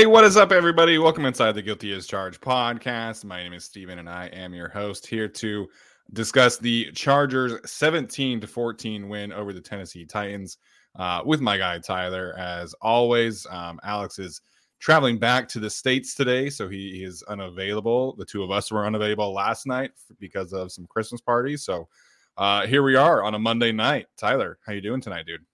Hey, what is up, everybody? Welcome inside the Guilty as Charged podcast. My name is Steven, and I am your host here to discuss the Chargers 17 to 14 win over the Tennessee Titans uh, with my guy Tyler. As always, um, Alex is traveling back to the States today, so he, is unavailable. The two of us were unavailable last night because of some Christmas parties. So uh, here we are on a Monday night. Tyler, how you doing tonight, dude?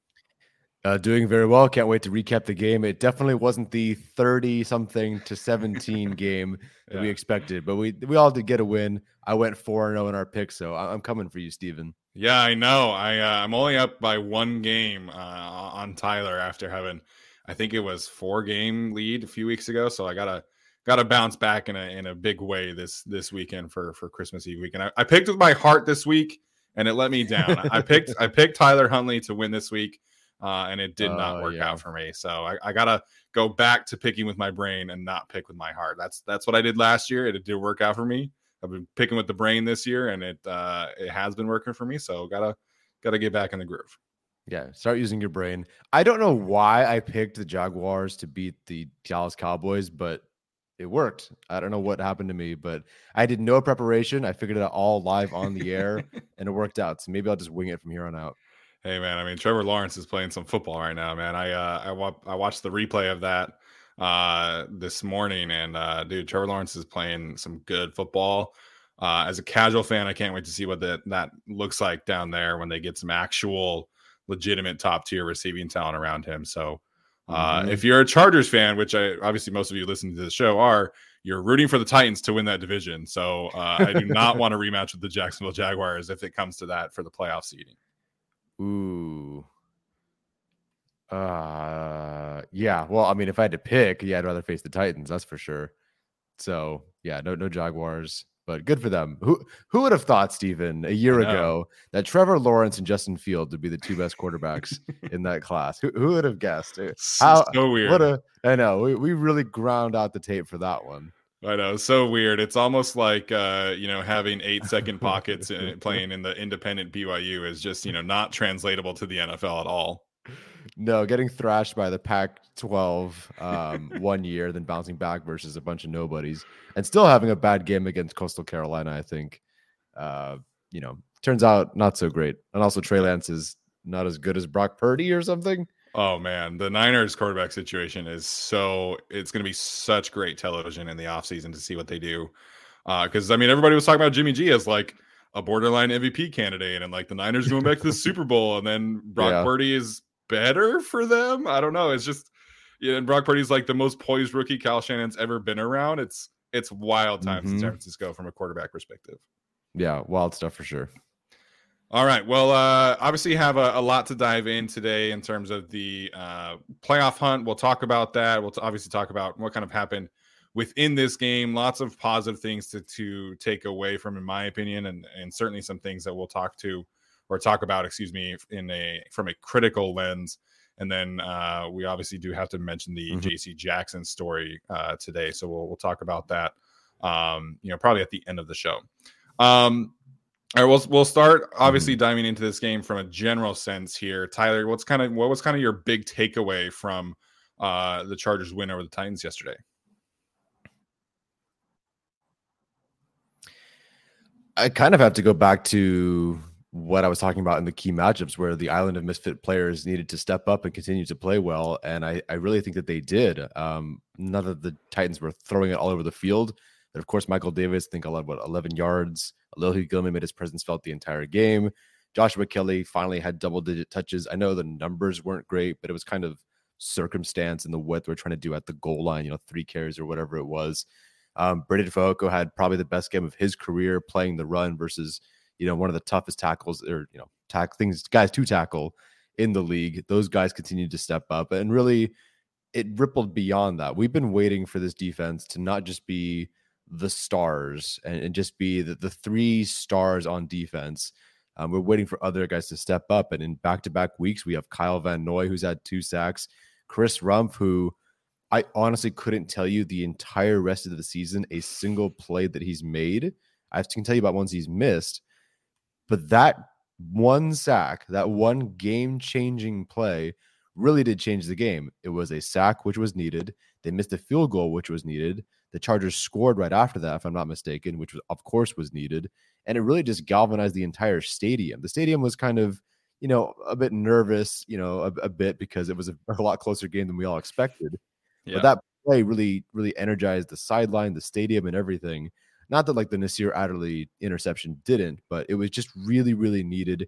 Uh, doing very well. Can't wait to recap the game. It definitely wasn't the 30 something to 17 game that yeah. we expected, but we we all did get a win. I went 4 0 in our pick, so I'm coming for you, Steven. Yeah, I know. I uh, I'm only up by one game uh, on Tyler after having I think it was four game lead a few weeks ago, so I got to got to bounce back in a in a big way this this weekend for for Christmas Eve weekend. I, I picked with my heart this week and it let me down. I picked I picked Tyler Huntley to win this week uh, and it did not oh, work yeah. out for me. So I, I, gotta go back to picking with my brain and not pick with my heart. That's that's what I did last year. It, it did work out for me. I've been picking with the brain this year, and it uh, it has been working for me. So gotta gotta get back in the groove. Yeah, start using your brain. I don't know why I picked the Jaguars to beat the Dallas Cowboys, but it worked. I don't know what happened to me, but I did no preparation. I figured it out all live on the air, and it worked out. So maybe I'll just wing it from here on out. Hey man, I mean Trevor Lawrence is playing some football right now, man. I uh, I, wa- I watched the replay of that uh, this morning, and uh, dude, Trevor Lawrence is playing some good football. Uh, as a casual fan, I can't wait to see what that that looks like down there when they get some actual legitimate top tier receiving talent around him. So, uh, mm-hmm. if you're a Chargers fan, which I obviously most of you listening to the show are, you're rooting for the Titans to win that division. So, uh, I do not want to rematch with the Jacksonville Jaguars if it comes to that for the playoff seeding. Ooh. Uh yeah. Well, I mean, if I had to pick, yeah, I'd rather face the Titans, that's for sure. So yeah, no no Jaguars, but good for them. Who who would have thought, Stephen, a year ago that Trevor Lawrence and Justin Field would be the two best quarterbacks in that class? Who, who would have guessed? How, so weird. What a I know. We, we really ground out the tape for that one. I know, so weird. It's almost like uh, you know having eight second pockets and playing in the independent BYU is just you know not translatable to the NFL at all. No, getting thrashed by the Pac-12 um, one year, then bouncing back versus a bunch of nobodies, and still having a bad game against Coastal Carolina. I think, uh, you know, turns out not so great. And also, Trey Lance is not as good as Brock Purdy or something. Oh man, the Niners quarterback situation is so it's going to be such great television in the offseason to see what they do. Because uh, I mean, everybody was talking about Jimmy G as like a borderline MVP candidate, and like the Niners going back to the Super Bowl, and then Brock yeah. Purdy is better for them. I don't know. It's just yeah, and Brock Purdy's like the most poised rookie Kyle Shanahan's ever been around. It's it's wild times mm-hmm. in San Francisco from a quarterback perspective. Yeah, wild stuff for sure. All right. Well, uh, obviously, have a, a, lot to dive in today in terms of the uh, playoff hunt. We'll talk about that. We'll t- obviously talk about what kind of happened within this game. Lots of positive things to, to take away from, in my opinion, and and certainly some things that we'll talk to or talk about, excuse me, in a from a critical lens. And then uh, we obviously do have to mention the mm-hmm. J.C. Jackson story uh, today, so we'll we'll talk about that. Um, you know, probably at the end of the show. Um, all right, we'll we'll start obviously mm-hmm. diving into this game from a general sense here. Tyler, what's kind of what was kind of your big takeaway from uh, the Chargers win over the Titans yesterday? I kind of have to go back to what I was talking about in the key matchups where the island of misfit players needed to step up and continue to play well. And I, I really think that they did. Um, none of the Titans were throwing it all over the field. But of course, Michael Davis, I think, allowed what 11 yards. Alohi Gilman made his presence felt the entire game. Joshua Kelley finally had double digit touches. I know the numbers weren't great, but it was kind of circumstance and the what we're trying to do at the goal line, you know, three carries or whatever it was. Um, Breiden Fehoko had probably the best game of his career playing the run versus, you know, one of the toughest tackles or, you know, tack things, guys to tackle in the league. Those guys continued to step up and really it rippled beyond that. We've been waiting for this defense to not just be the stars and, and just be the, the three stars on defense. Um, we're waiting for other guys to step up. And in back to back weeks, we have Kyle Van Noy, who's had two sacks, Chris Rumph, who I honestly couldn't tell you the entire rest of the season a single play that he's made. I can tell you about ones he's missed, but that one sack, that one game changing play really did change the game. It was a sack, which was needed. They missed a field goal, which was needed. The Chargers scored right after that, if I'm not mistaken, which was, of course was needed. And it really just galvanized the entire stadium. The stadium was kind of, you know, a bit nervous, you know, a, a bit because it was a, a, lot closer game than we all expected. Yeah. But that play really, really energized the sideline, the stadium, and everything. Not that like the Nasir Adderley interception didn't, but it was just really, really needed.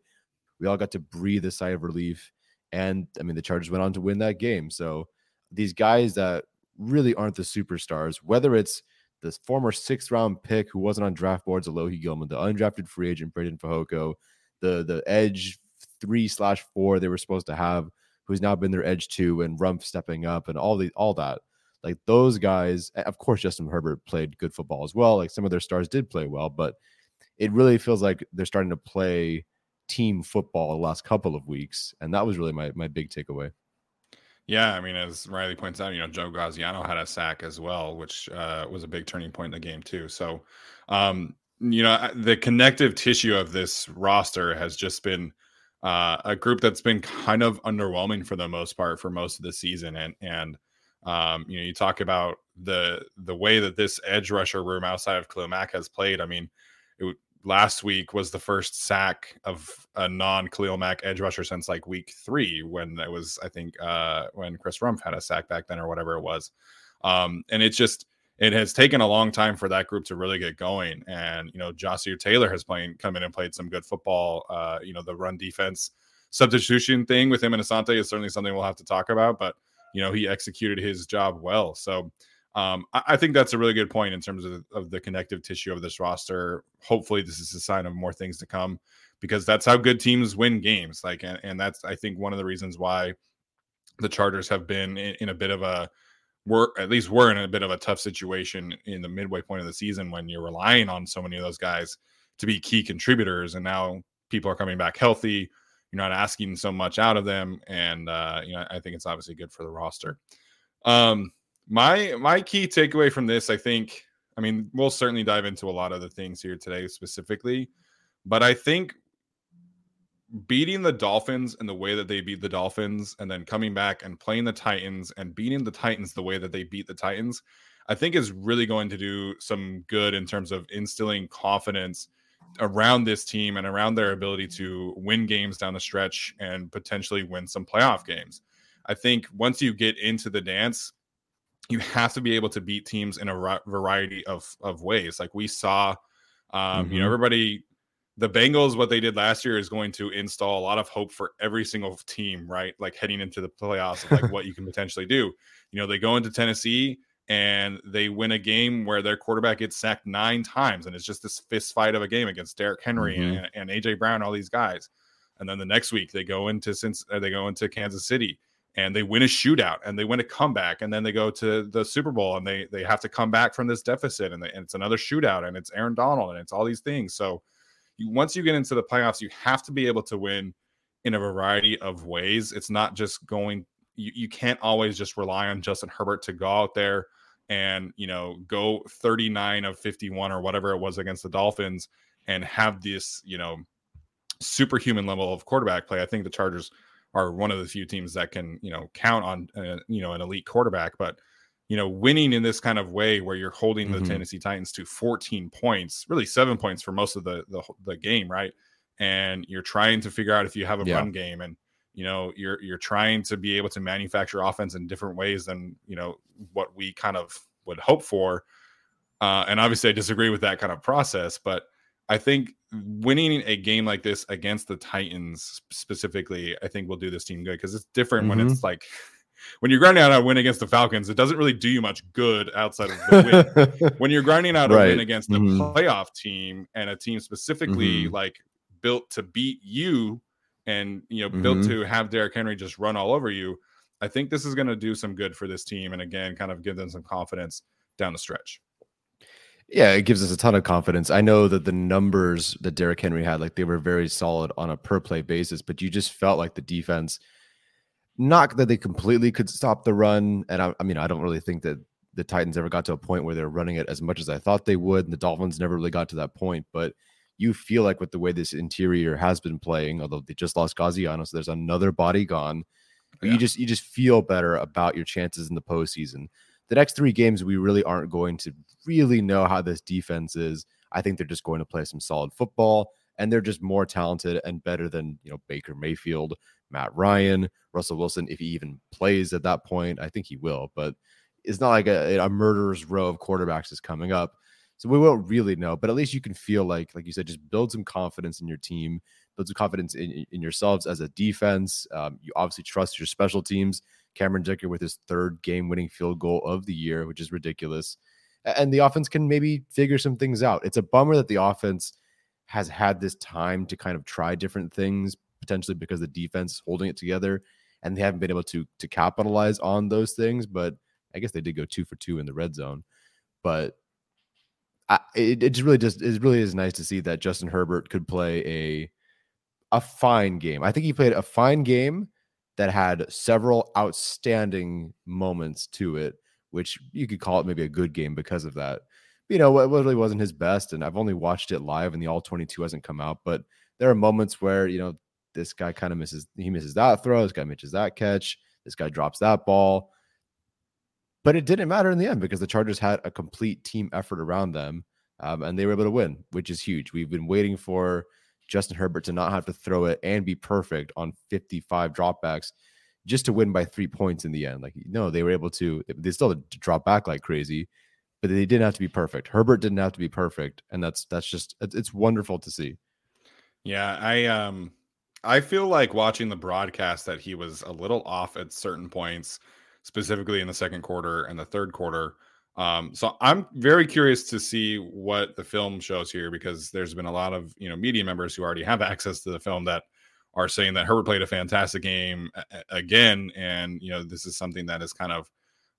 We all got to breathe a sigh of relief. And I mean, the Chargers went on to win that game. So these guys that really aren't the superstars, whether it's the former sixth round pick who wasn't on draft boards, Alohi Gilman, the undrafted free agent Breiden Fehoko, the the edge three slash four they were supposed to have, who's now been their edge two, and Rumph stepping up, and all the all that. Like those guys, of course, Justin Herbert played good football as well. Like some of their stars did play well, but it really feels like they're starting to play team football the last couple of weeks, and that was really my my big takeaway. Yeah, I mean, as Riley points out, you know, Joe Gaziano had a sack as well, which uh, was a big turning point in the game too. So, um, you know, the connective tissue of this roster has just been uh, a group that's been kind of underwhelming for the most part for most of the season, and and um, you know, you talk about the the way that this edge rusher room outside of Mack has played. I mean, it, last week was the first sack of a non Khalil Mack edge rusher since like week three, when it was, I think, uh, when Chris Rumph had a sack back then or whatever it was. Um, and it's just, it has taken a long time for that group to really get going. And, you know, Ja'Sir Taylor has played, come in and played some good football. Uh, you know, the run defense substitution thing with him and Asante is certainly something we'll have to talk about, but, you know, he executed his job well. So, um, I, I, think that's a really good point in terms of, of the connective tissue of this roster. Hopefully, this is a sign of more things to come because that's how good teams win games. Like, and, and that's I think one of the reasons why the Chargers have been in, in a bit of a we're at least we're in a bit of a tough situation in the midway point of the season when you're relying on so many of those guys to be key contributors, and now people are coming back healthy. You're not asking so much out of them, and uh, you know I think it's obviously good for the roster. Um, my my key takeaway from this, I think, I mean, we'll certainly dive into a lot of the things here today specifically, but I think beating the Dolphins in the way that they beat the Dolphins and then coming back and playing the Titans and beating the Titans the way that they beat the Titans, I think is really going to do some good in terms of instilling confidence around this team and around their ability to win games down the stretch and potentially win some playoff games. I think once you get into the dance, you have to be able to beat teams in a variety of of ways. Like we saw, um, mm-hmm. you know, mm-hmm. everybody. The Bengals, what they did last year is going to install a lot of hope for every single team, right? Like heading into the playoffs, of like what you can potentially do. You know, they go into Tennessee and they win a game where their quarterback gets sacked nine times, and it's just this fist fight of a game against Derrick Henry mm-hmm. and, and, AJ Brown, all these guys. And then the next week they go into since they go into Kansas City and they win a shootout and they win a comeback and then they go to the Super Bowl and they they have to come back from this deficit and, they, and it's another shootout and it's Aaron Donald and it's all these things. So you, once you get into the playoffs, you have to be able to win in a variety of ways. It's not just going. You, you can't always just rely on Justin Herbert to go out there and you know go 39 of 51 or whatever it was against the Dolphins and have this you know superhuman level of quarterback play. I think the Chargers are one of the few teams that can you know count on uh, you know an elite quarterback, but you know winning in this kind of way where you're holding mm-hmm. the Tennessee Titans to 14 points, really seven points for most of the the, the game, right? And you're trying to figure out if you have a yeah. run game and you know you're you're trying to be able to manufacture offense in different ways than you know what we kind of would hope for uh, and obviously i disagree with that kind of process but i think winning a game like this against the titans specifically i think will do this team good because it's different mm-hmm. when it's like when you're grinding out a win against the Falcons, it doesn't really do you much good outside of the win. when you're grinding out right. a win against a mm-hmm. playoff team and a team specifically mm-hmm. like built to beat you and you know mm-hmm. built to have Derrick Henry just run all over you. I think this is going to do some good for this team, and again, kind of give them some confidence down the stretch. Yeah, it gives us a ton of confidence. I know that the numbers that Derrick Henry had, like they were very solid on a per play basis, but you just felt like the defense, not that they completely could stop the run. And I, I mean, I don't really think that the Titans ever got to a point where they're running it as much as I thought they would. And the Dolphins never really got to that point. But you feel like with the way this interior has been playing, although they just lost Gaziano, so there's another body gone. Yeah. You just you just feel better about your chances in the postseason. The next three games, we really aren't going to really know how this defense is. I think they're just going to play some solid football, and they're just more talented and better than you know Baker Mayfield, Matt Ryan, Russell Wilson. If he even plays at that point, I think he will. But it's not like a, a murderer's row of quarterbacks is coming up. So we won't really know, but at least you can feel like, like you said, just build some confidence in your team, build some confidence in, in yourselves as a defense. Um, you obviously trust your special teams. Cameron Dicker with his third game winning field goal of the year, which is ridiculous. And the offense can maybe figure some things out. It's a bummer that the offense has had this time to kind of try different things, potentially because the defense holding it together and they haven't been able to to capitalize on those things. But I guess they did go two for two in the red zone. But I, it, it really just it really is nice to see that Justin Herbert could play a a fine game. I think he played a fine game that had several outstanding moments to it, which you could call it maybe a good game because of that. You know, it really wasn't his best, and I've only watched it live, and the all twenty two hasn't come out. But there are moments where you know this guy kind of misses, he misses that throw, this guy misses that catch, this guy drops that ball. But it didn't matter in the end because the Chargers had a complete team effort around them um, and they were able to win, which is huge. We've been waiting for Justin Herbert to not have to throw it and be perfect on 55 dropbacks just to win by three points in the end. Like, no, they were able to, they still had to drop back like crazy, but they didn't have to be perfect. Herbert didn't have to be perfect. And that's, that's just, it's, it's wonderful to see. Yeah. I, um, I feel like watching the broadcast that he was a little off at certain points specifically in the second quarter and the third quarter. Um, so I'm very curious to see what the film shows here because there's been a lot of you know media members who already have access to the film that are saying that Herbert played a fantastic game again, and you know this is something that is kind of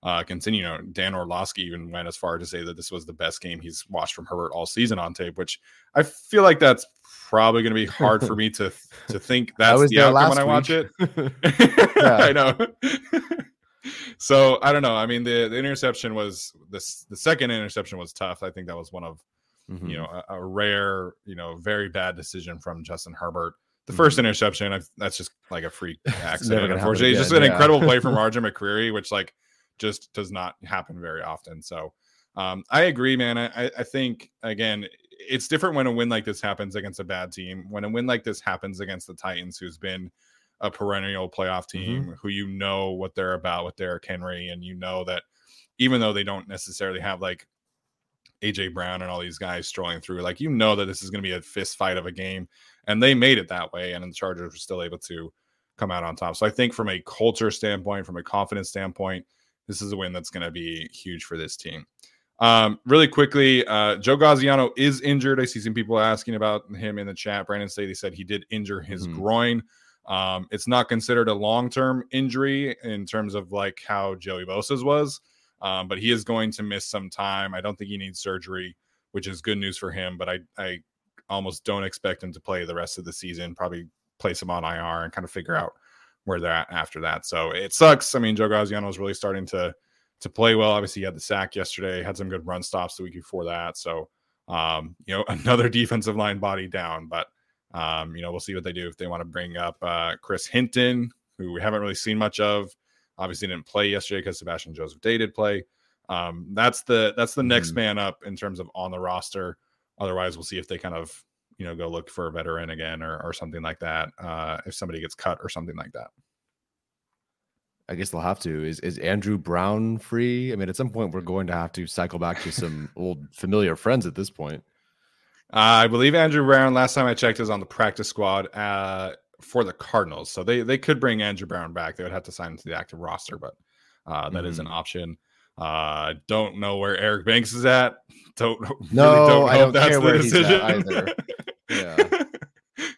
uh, continue. You know, Dan Orlovsky even went as far to say that this was the best game he's watched from Herbert all season on tape, which I feel like that's probably going to be hard for me to to think that's the outcome when I watch it. I know so I don't know. I mean, the, the interception was this the second interception was tough. I think that was one of mm-hmm. you know a, a, rare you know very bad decision from Justin Herbert. The 1st mm-hmm. interception, I've, that's just like a freak accident. Unfortunately, it's just an yeah. incredible play from Roger McCreary, which like just does not happen very often. So um, I agree, man. I, I think again, it's different when a win like this happens against a bad team. When a win like this happens against the Titans, who's been a perennial playoff Mm-hmm. team who you know what they're about with Derrick Henry, and you know that even though they don't necessarily have like AJ Brown and all these guys strolling through, like you know that this is going to be a fist fight of a game, and they made it that way, and the Chargers were still able to come out on top. So I think from a culture standpoint, from a confidence standpoint, this is a win that's going to be huge for this team. Um, really quickly, uh, Joe Gaziano is injured. I see some people asking about him in the chat. Brandon Staley said he did injure his Mhm. groin. Um, it's not considered a long term injury in terms of like how Joey Bosa's was, um, but he is going to miss some time. I don't think he needs surgery, which is good news for him. But I, I almost don't expect him to play the rest of the season. Probably place him on IR and kind of figure out where they're at after that. So it sucks. I mean, Joe Gaziano is really starting to to play well. Obviously, he had the sack yesterday, had some good run stops the week before that. So, um, you know, another defensive line body down, but um, you know, we'll see what they do if they want to bring up uh, Chris Hinton, who we haven't really seen much of. Obviously, didn't play yesterday because Sebastian Joseph Day did play. Um, that's the that's the next Mhm. man up in terms of on the roster. Otherwise, we'll see if they kind of you know go look for a veteran again or or something like that. Uh, if somebody gets cut or something like that. I guess they'll have to. Is is Andrew Brown free? I mean, at some point we're going to have to cycle back to some old familiar friends at this point. I believe Andrew Brown. Last time I checked, is on the practice squad uh, for the Cardinals. So they they could bring Andrew Brown back. They would have to sign him to the active roster, but uh, that is an Mhm. option. Uh, don't know where Eric Banks is at. Don't really No, don't I know don't that's care the where he's at either. Yeah. What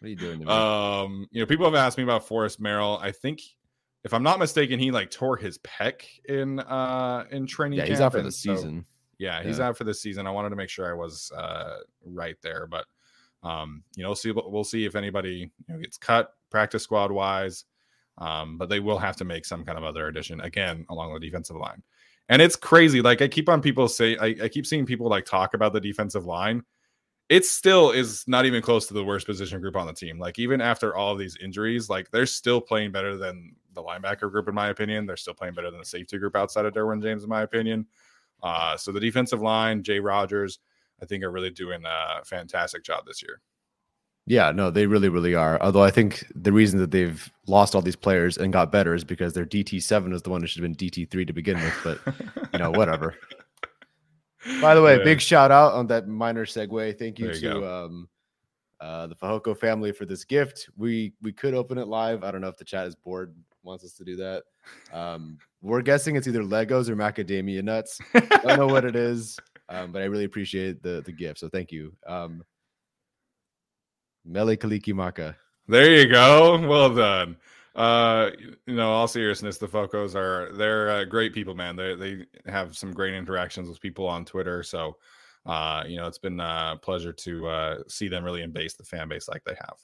are you doing to me? um, you know, people have asked me about Forrest Merrill. I think, if I'm not mistaken, he like tore his pec in uh in training. yeah, he's out for the so- season. Yeah, he's Yeah. out for the season. I wanted to make sure I was uh, right there, but um, you know, we'll see. We'll see if anybody you know, gets cut practice squad wise. Um, but they will have to make some kind of other addition again along the defensive line. And it's crazy. Like I keep on people say, I, I keep seeing people like talk about the defensive line. It still is not even close to the worst position group on the team. Like even after all of these injuries, like they're still playing better than the linebacker group, in my opinion. They're still playing better than the safety group outside of Derwin James, in my opinion. Uh, so the defensive line, Jay Rodgers, I think are really doing a fantastic job this year. Yeah, no, they really, really are. Although I think the reason that they've lost all these players and got better is because their DT seven is the one that should have been DT three to begin with. But you know, whatever. By the way, Yeah. big shout out on that minor segue. Thank you, you to um, uh, the Fehoko family for this gift. We we could open it live. I don't know if the chat is bored, wants us to do that. Um, we're guessing it's either Legos or macadamia nuts. I don't know what it is, um, but I really appreciate the the gift. So thank you. Um, Mele Kaliki Maka. There you go. Well done. Uh, you know, all seriousness, the Focos are they're uh, great people, man. They they have some great interactions with people on Twitter. So, uh, you know, it's been a pleasure to uh, see them really embrace the fan base like they have.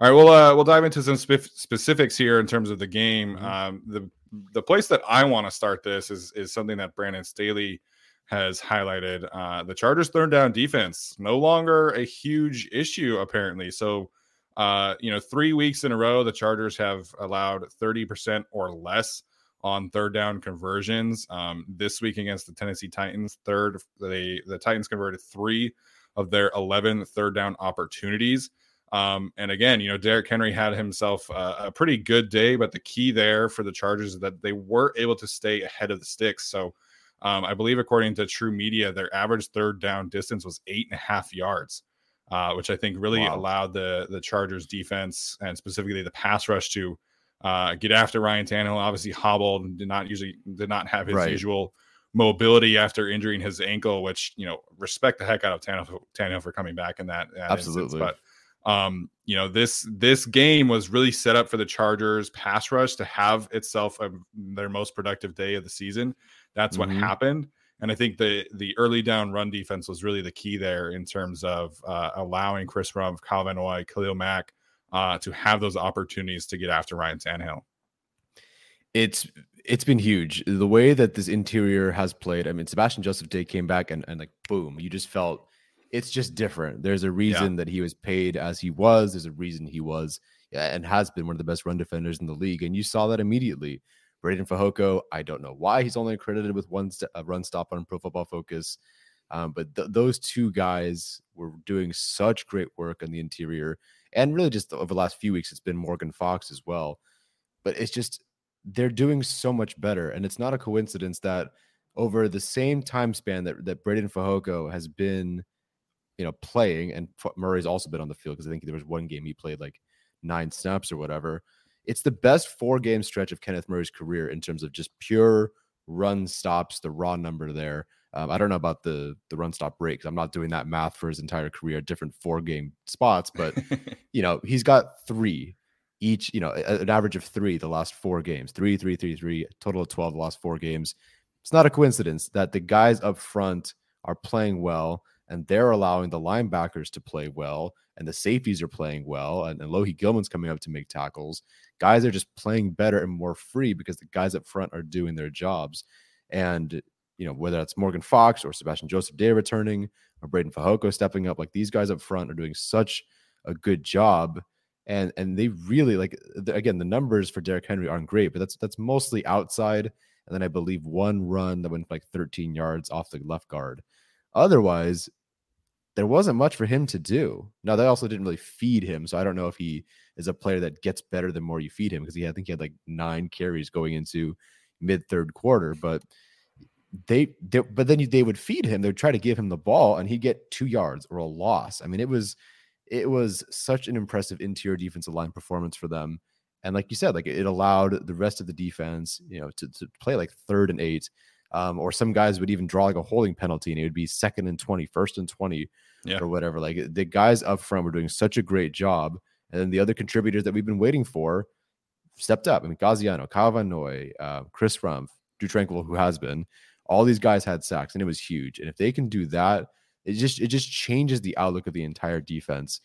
All right, well, uh, we'll dive into some spe- specifics here in terms of the game. Mhm. Um, the the place that I want to start this is is something that Brandon Staley has highlighted. Uh, the Chargers' third down defense no longer a huge issue apparently. So, uh, you know, three weeks in a row, the Chargers have allowed thirty percent or less on third down conversions. Um, this week against the Tennessee Titans, third they the Titans converted three of their 11 third down opportunities. Um, and again, you know, Derrick Henry had himself a, a pretty good day, but the key there for the Chargers is that they were able to stay ahead of the sticks. So um, I believe, according to TruMedia, their average third down distance was eight and a half yards, uh, which I think really Wow. allowed the the Chargers defense and specifically the pass rush to uh, get after Ryan Tannehill. Obviously, hobbled and did not usually did not have his Right. usual mobility after injuring his ankle. Which you know, respect the heck out of Tannehill, Tannehill for coming back in that, that instance. Absolutely. But um, you know, this this game was really set up for the Chargers pass rush to have itself a, their most productive day of the season. That's what Mhm. happened. And I think the the early down run defense was really the key there in terms of uh, allowing Chris Rumph, Kyle Van Noy, Khalil Mack uh, to have those opportunities to get after Ryan Tannehill. it's it's been huge the way that this interior has played i mean sebastian joseph day came back and, and like boom you just felt it's just different there's a reason that he was paid as he was there's a reason he was and has been one of the best run defenders in the league and you saw that immediately Breiden Fehoko i don't know why he's only credited with one st- a run stop on pro football focus um, but th- those two guys were doing such great work on the interior and really just over the last few weeks, it's been Morgan Fox as well. But it's just they're doing so much better, and it's not a coincidence that over the same time span that that Breiden Fehoko has been, you know, playing, and Murray's also been on the field because I think there was one game he played like nine snaps or whatever. It's the best four game stretch of Kenneth Murray's career in terms of just pure run stops, the raw number there. Um, I don't know about the the run stop rate because I'm not doing that math for his entire career, different four game spots, but you know he's got three each. You know, an average of three the last four games, three, three, three, three, total of twelve the last four games. It's not a coincidence that the guys up front are playing well and they're allowing the linebackers to play well and the safeties are playing well and, and Lohi Gilman's coming up to make tackles. Guys are just playing better and more free because the guys up front are doing their jobs. And you know, whether that's Morgan Fox or Sebastian Joseph Day returning or Breiden Fehoko stepping up, like these guys up front are doing such a good job. And and they really like again the numbers for Derrick Henry aren't great, but that's that's mostly outside. And then I believe one run that went like 13 yards off the left guard. Otherwise, there wasn't much for him to do. Now they also didn't really feed him, so I don't know if he is a player that gets better the more you feed him because he I think he had like nine carries going into mid third quarter, but they, they but then they would feed him. They would try to give him the ball, and he'd get two yards or a loss. I mean, it was it was such an impressive interior defensive line performance for them. And like you said, like it allowed the rest of the defense, you know, to, to play like third and eight. Um, or some guys would even draw like a holding penalty and it would be second and 20, first and 20 yeah. or whatever. Like the guys up front were doing such a great job. And then the other contributors that we've been waiting for stepped up. I mean, Gaziano, Kyle Van Noy, uh, Chris Rumph, Drue Tranquill, who has been, all these guys had sacks, and it was huge. And if they can do that, it just it just changes the outlook of the entire defense.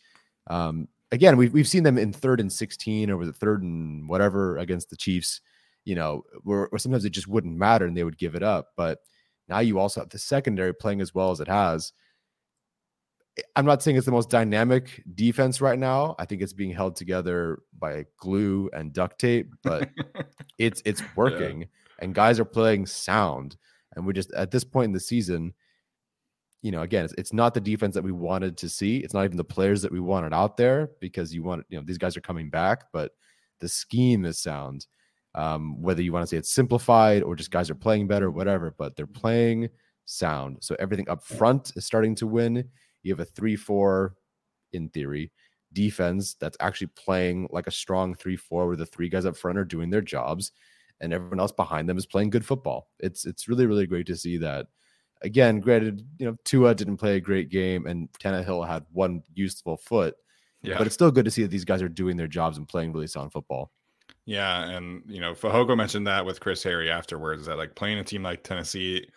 Um, again, we've we've seen them in third and sixteen, or was it third and whatever against the Chiefs. You know, where, where sometimes it just wouldn't matter and they would give it up. But now you also have the secondary playing as well as it has. I'm not saying it's the most dynamic defense right now. I think it's being held together by glue and duct tape, but it's it's working yeah. and guys are playing sound. And we just at this point in the season, you know, again, it's, it's not the defense that we wanted to see. It's not even the players that we wanted out there because you want, you know, these guys are coming back, but the scheme is sound. Um, whether you want to say it's simplified or just guys are playing better, whatever, but they're playing sound. So everything up front is starting to win. You have a 3 4 in theory defense that's actually playing like a strong 3 4 where the three guys up front are doing their jobs and everyone else behind them is playing good football. It's it's really really great to see that. Again, granted, you know Tua didn't play a great game, and Tannehill had one useful foot. Yeah. But it's still good to see that these guys are doing their jobs and playing really sound football. Yeah, and you know, Fehoko mentioned that with Chris Harry afterwards that like playing a team like Tennessee,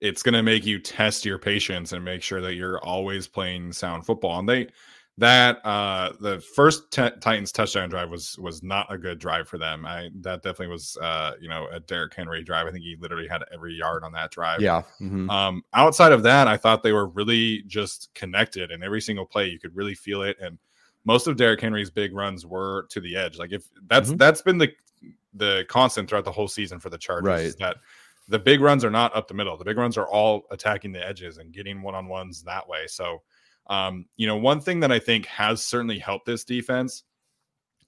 it's going to make you test your patience and make sure that you're always playing sound football. And they that uh the first t- Titans touchdown drive was was not a good drive for them. I that definitely was uh you know a Derrick Henry drive. I think he literally had every yard on that drive. Yeah. Mm-hmm. Um outside of that, I thought they were really just connected and every single play you could really feel it and most of Derrick Henry's big runs were to the edge. Like if that's mm-hmm. that's been the the constant throughout the whole season for the Chargers right. is that the big runs are not up the middle. The big runs are all attacking the edges and getting one on ones that way. So um, you know, one thing that I think has certainly helped this defense,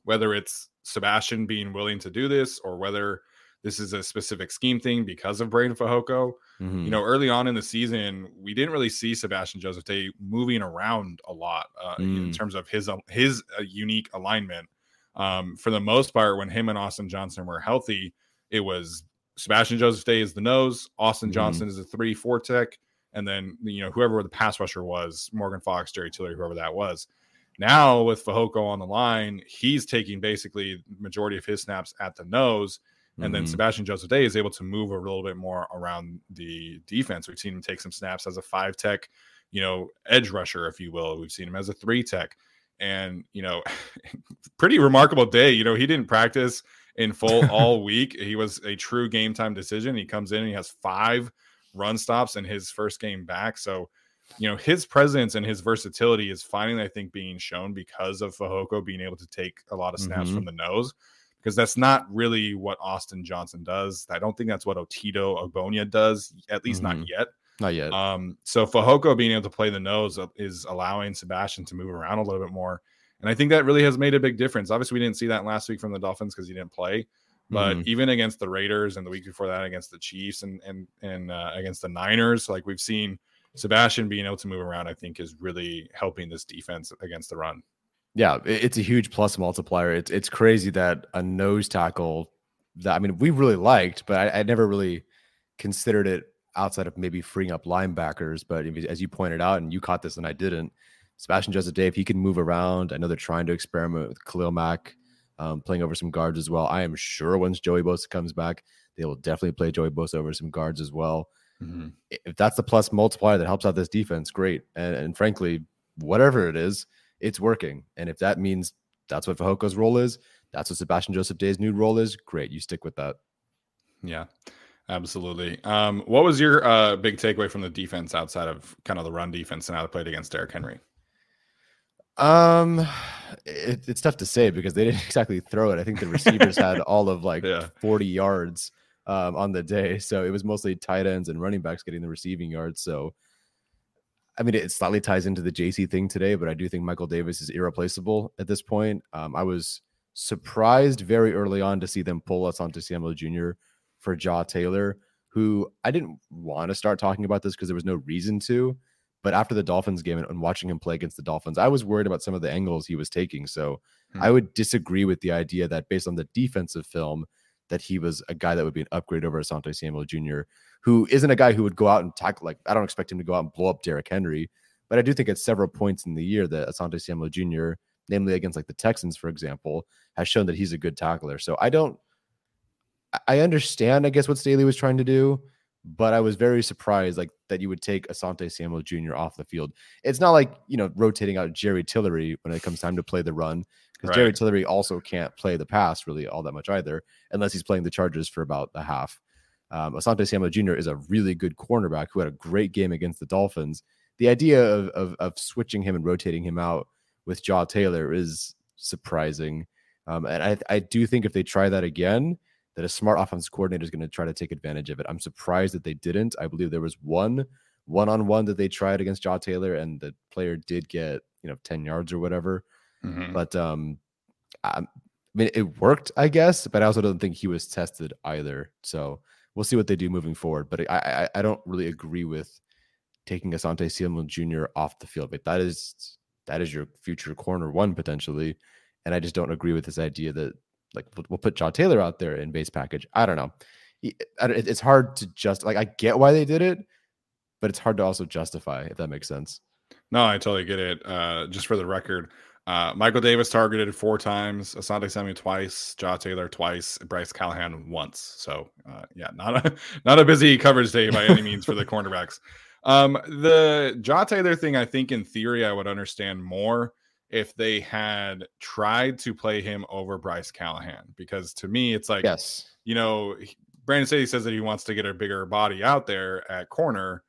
whether it's Sebastian being willing to do this or whether this is a specific scheme thing because of Breiden Fehoko. Mm-hmm. You know, early on in the season, we didn't really see Sebastian Joseph Day moving around a lot uh, mm. in terms of his his uh, unique alignment. Um, for the most part, when him and Austin Johnson were healthy, it was Sebastian Joseph Day is the nose, Austin mm. Johnson is a three four tech, and then you know whoever the pass rusher was, Morgan Fox, Jerry Tillery, whoever that was. Now with Fehoko on the line, he's taking basically majority of his snaps at the nose, and mm-hmm. then Sebastian Joseph Day is able to move a little bit more around the defense. We've seen him take some snaps as a five tech, you know, edge rusher, if you will. We've seen him as a three tech, and you know, pretty remarkable day. You know, he didn't practice in full all week. He was a true game time decision. He comes in and he has five run stops in his first game back. So, you know, his presence and his versatility is finally, I think, being shown because of Fehoko being able to take a lot of snaps mm-hmm. from the nose. Because that's not really what Austin Johnson does. I don't think that's what Otito Ogbonnia does, at least mm-hmm. not yet. Not yet. Um, so Fehoko being able to play the nose is allowing Sebastian to move around a little bit more. And I think that really has made a big difference. Obviously, we didn't see that last week from the Dolphins because he didn't play. But mm-hmm. even against the Raiders and the week before that against the Chiefs and and and uh, against the Niners, like we've seen Sebastian being able to move around, I think is really helping this defense against the run. Yeah, it's a huge plus multiplier. It's it's crazy that a nose tackle that I mean we really liked, but I, I never really considered it outside of maybe freeing up linebackers. But as you pointed out, and you caught this and I didn't, Sebastian Joseph Day, if he can move around, I know they're trying to experiment with Khalil Mack um, playing over some guards as well. I am sure once Joey Bosa comes back, they will definitely play Joey Bosa over some guards as well. Mm-hmm. If that's the plus multiplier that helps out this defense, great. And, and frankly, whatever it is, it's working. And if that means that's what Fehoko's role is, that's what Sebastian Joseph Day's new role is, great. You stick with that. Yeah. Absolutely. Um, what was your uh, big takeaway from the defense outside of kind of the run defense and how they played against Derrick Henry? Um, it, it's tough to say because they didn't exactly throw it. I think the receivers had all of like yeah. 40 yards um, on the day. So it was mostly tight ends and running backs getting the receiving yards. So, I mean, it slightly ties into the JC thing today, but I do think Michael Davis is irreplaceable at this point. Um, I was surprised very early on to see them pull Asante Samuel Jr. for Jaw Taylor, who I didn't want to start talking about this because there was no reason to. But after the Dolphins game and, and, watching him play against the Dolphins, I was worried about some of the angles he was taking. So hmm. I would disagree with the idea that based on the defensive film, that he was a guy that would be an upgrade over Asante Samuel Jr., who isn't a guy who would go out and tackle. Like, I don't expect him to go out and blow up Derrick Henry. But I do think at several points in the year that Asante Samuel Jr., namely against like the Texans, for example, has shown that he's a good tackler. So I don't, I understand, I guess, what Staley was trying to do but I was very surprised like that you would take Asante Samuel Jr. off the field. It's not like you know rotating out Jerry Tillery when it comes time to play the run because right. Jerry Tillery also can't play the pass really all that much either unless he's playing the Chargers for about a half. Um, Asante Samuel Jr. is a really good cornerback who had a great game against the Dolphins. The idea of, of, of switching him and rotating him out with Jaw Taylor is surprising. Um, and I, I do think if they try that again, that a smart offense coordinator is going to try to take advantage of it. I'm surprised that they didn't. I believe there was one one on one that they tried against Jaw Taylor, and the player did get you know 10 yards or whatever. Mm-hmm. But um, I, I mean, it worked, I guess, but I also don't think he was tested either. So we'll see what they do moving forward. But I I, I don't really agree with taking Asante Samuel Jr. off the field. But that is that is your future corner one potentially. And I just don't agree with this idea that like we'll put Jaw Taylor out there in base package. I don't know. It's hard to just like I get why they did it, but it's hard to also justify if that makes sense. No, I totally get it. Uh, just for the record, uh, Michael Davis targeted four times, Asante Samuel twice, Jaw Taylor twice, Bryce Callahan once. So uh, yeah, not a not a busy coverage day by any means for the cornerbacks. Um, the Jaw Taylor thing, I think in theory, I would understand more if they had tried to play him over Bryce Callahan. Because to me, it's like, yes, you know, Brandon Staley says that he wants to get a bigger body out there at corner.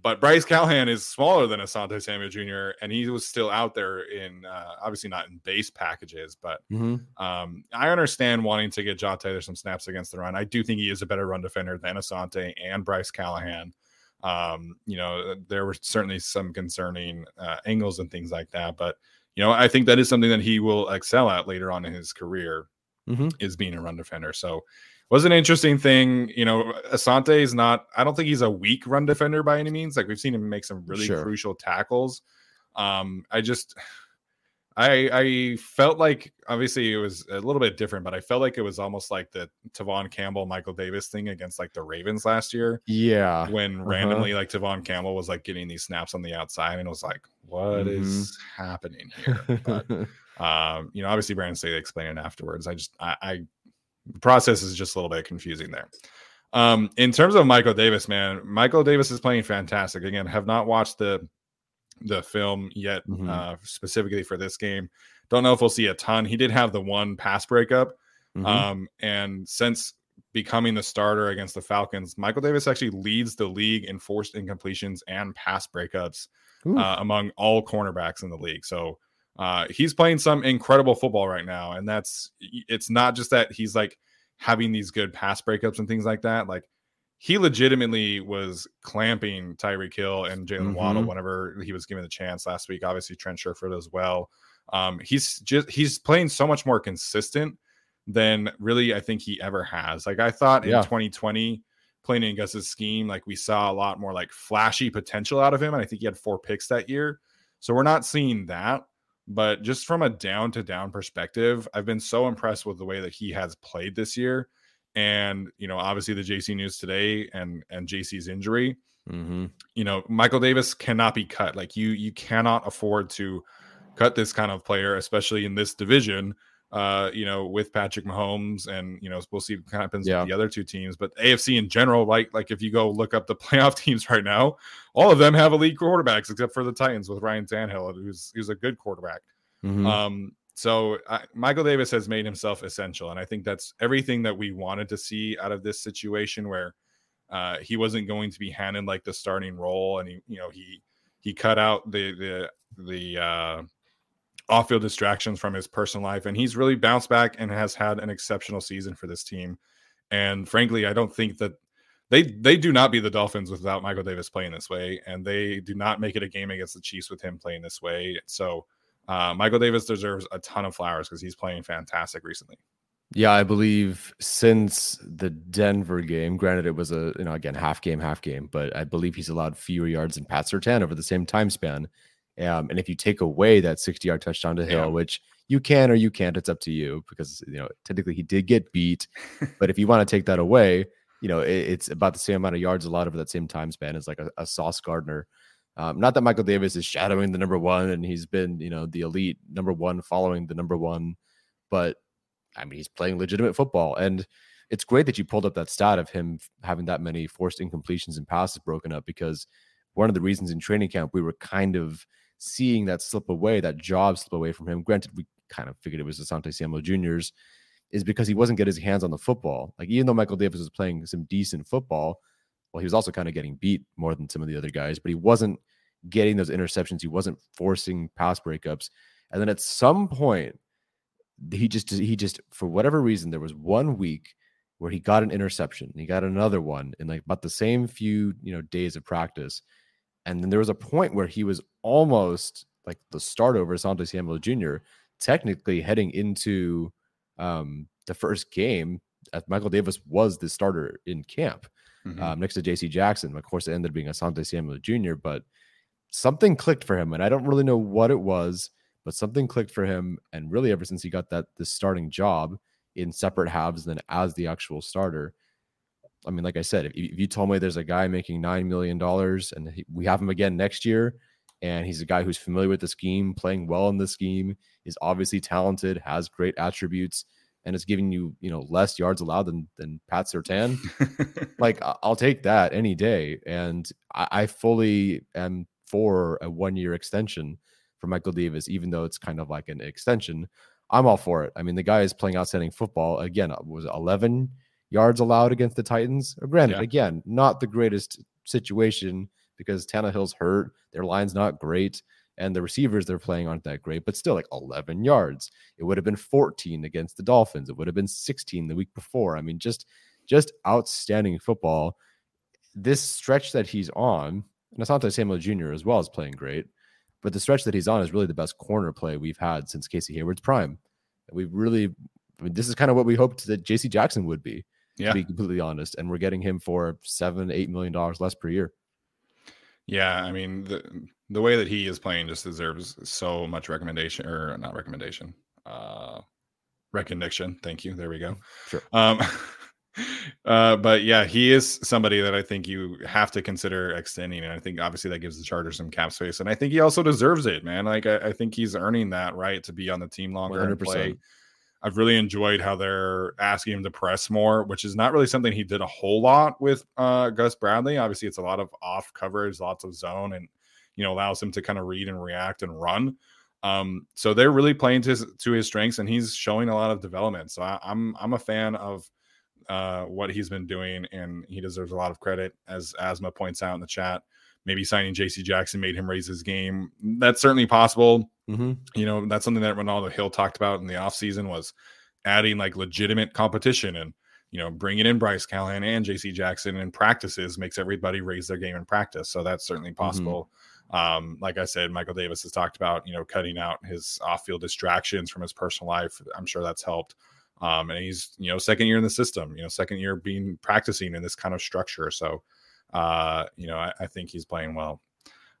But Bryce Callahan is smaller than Asante Samuel Jr., and he was still out there in uh, obviously not in base packages. But mm-hmm. um, I understand wanting to get Jaw Taylor some snaps against the run. I do think he is a better run defender than Asante and Bryce Callahan. Um, you know, there were certainly some concerning uh, angles and things like that, but you know, I think that is something that he will excel at later on in his career mm-hmm. is being a run defender. So was an interesting thing. You know, Asante is not, I don't think he's a weak run defender by any means. Like we've seen him make some really sure. crucial tackles. Um, I just I I felt like obviously it was a little bit different, but I felt like it was almost like the Tevaughn Campbell Michael Davis thing against like the Ravens last year. Yeah. When uh-huh. randomly like Tevaughn Campbell was like getting these snaps on the outside and it was like, what mm-hmm. is happening here? But um, you know, obviously Brandon Staley explained it afterwards. I just I, I process is just a little bit confusing there. Um, in terms of Michael Davis, man, Michael Davis is playing fantastic. Again, have not watched the the film yet, mm-hmm. uh, specifically for this game. Don't know if we'll see a ton. He did have the one pass breakup, mm-hmm. um, and since becoming the starter against the Falcons, Michael Davis actually leads the league in forced incompletions and pass breakups uh, among all cornerbacks in the league. So uh, he's playing some incredible football right now, and that's it's not just that he's like having these good pass breakups and things like that. Like he legitimately was clamping Tyreek Hill and Jalen mm-hmm. Waddle whenever he was given the chance last week. Obviously, Trent Sherfield as well. Um, he's just he's playing so much more consistent than really I think he ever has. Like I thought Yeah. in 2020, playing in Gus's scheme, like we saw a lot more like flashy potential out of him. And I think he had four picks that year. So we're not seeing that. But just from a down to down perspective, I've been so impressed with the way that he has played this year. And you know, obviously the JC news today and and JC's injury, Mm-hmm. you know michael davis cannot be cut like you you cannot afford to cut this kind of player especially in this division uh you know with patrick mahomes and you know we'll see what happens Yeah. with the other two teams but afc in general like like if you go look up the playoff teams right now all of them have elite quarterbacks except for the titans with ryan Tannehill, who's who's a good quarterback Mm-hmm. um, so I, Michael Davis has made himself essential, and I think that's everything that we wanted to see out of this situation where uh, he wasn't going to be handed like the starting role, and he, you know, he he cut out the the the uh, off-field distractions from his personal life, and he's really bounced back and has had an exceptional season for this team. And frankly, I don't think that they they do not beat the Dolphins without Michael Davis playing this way, and they do not make it a game against the Chiefs with him playing this way. So uh, Michael Davis deserves a ton of flowers because he's playing fantastic recently. Yeah, I believe since the Denver game, granted it was a you know again half game, half game, but I believe he's allowed fewer yards than Pat ten over the same time span. Um, and if you take away that 60 yard touchdown to Hill, Yeah. which you can or you can't, it's up to you because you know technically he did get beat. but if you want to take that away, you know it, it's about the same amount of yards a lot over that same time span as like a, a Sauce Gardner. Um, not that Michael Davis is shadowing the number one and he's been you know the elite number one following the number one, but I mean, he's playing legitimate football. And it's great that you pulled up that stat of him having that many forced incompletions and passes broken up because one of the reasons in training camp we were kind of seeing that slip away, that job slip away from him. Granted, we kind of figured it was Asante Samuel Jr.'s, is because he wasn't getting his hands on the football. Like, even though Michael Davis was playing some decent football, well, he was also kind of getting beat more than some of the other guys, but he wasn't getting those interceptions. He wasn't forcing pass breakups. And then at some point, he just he just for whatever reason there was one week where he got an interception he got another one in like about the same few you know days of practice and then there was a point where he was almost like the start over Asante Samuel Jr. technically heading into um the first game Michael Davis was the starter in camp Mhm. um, next to JC Jackson. Of course, it ended up being Asante Samuel Jr., but something clicked for him. And I don't really know what it was, but something clicked for him. And really, ever since he got that this starting job in separate halves, then as the actual starter. I mean, like I said, if, you- if you told me there's a guy making $9 million and he, we have him again next year, and he's a guy who's familiar with the scheme, playing well in the scheme, is obviously talented, has great attributes, and is giving you, you know, less yards allowed than than Pat Surtain like I'll take that any day. And I, I fully am for a one year extension for Michael Davis, even though it's kind of like an extension. I'm all for it. I mean, the guy is playing outstanding football. Again, was it 11 yards allowed against the Titans. Granted, Yeah. again, not the greatest situation because Tannehill's hurt. Their line's not great. And the receivers they're playing aren't that great, but still like 11 yards. It would have been 14 against the Dolphins. It would have been 16 the week before. I mean, just just outstanding football. This stretch that he's on, and Asante Samuel Jr. as well is playing great, but the stretch that he's on is really the best corner play we've had since Casey Hayward's prime. We've really, I mean, this is kind of what we hoped that JC Jackson would be, yeah. to be completely honest. And we're getting him for seven, eight million dollars less per year. Yeah, I mean the the way that he is playing just deserves so much recommendation or not recommendation, uh recognition. Thank you. There we go. Sure. Um uh but yeah, he is somebody that I think you have to consider extending and I think obviously that gives the Chargers some cap space and I think he also deserves it, man. Like I, I think he's earning that right to be on the team longer and play 100%. I've really enjoyed how they're asking him to press more, which is not really something he did a whole lot with uh, Gus Bradley. Obviously, it's a lot of off coverage, lots of zone, and you know allows him to kind of read and react and run. Um, so they're really playing to his, to his strengths, and he's showing a lot of development. So I, I'm I'm a fan of uh, what he's been doing, and he deserves a lot of credit, as Asma points out in the chat. Maybe signing J.C. Jackson made him raise his game. That's certainly possible Mm-hmm. you know that's something that Renaldo Hill talked about in the offseason was adding like legitimate competition and you know, bringing in Bryce Callahan and JC Jackson in practices makes everybody raise their game in practice. So that's certainly mm-hmm. possible. Mm-hmm. Um, like I said, Michael Davis has talked about, you know, cutting out his off field distractions from his personal life. I'm sure that's helped. Um, and he's, you know, second year in the system, you know, second year being practicing in this kind of structure. So, uh, you know, I, I think he's playing well.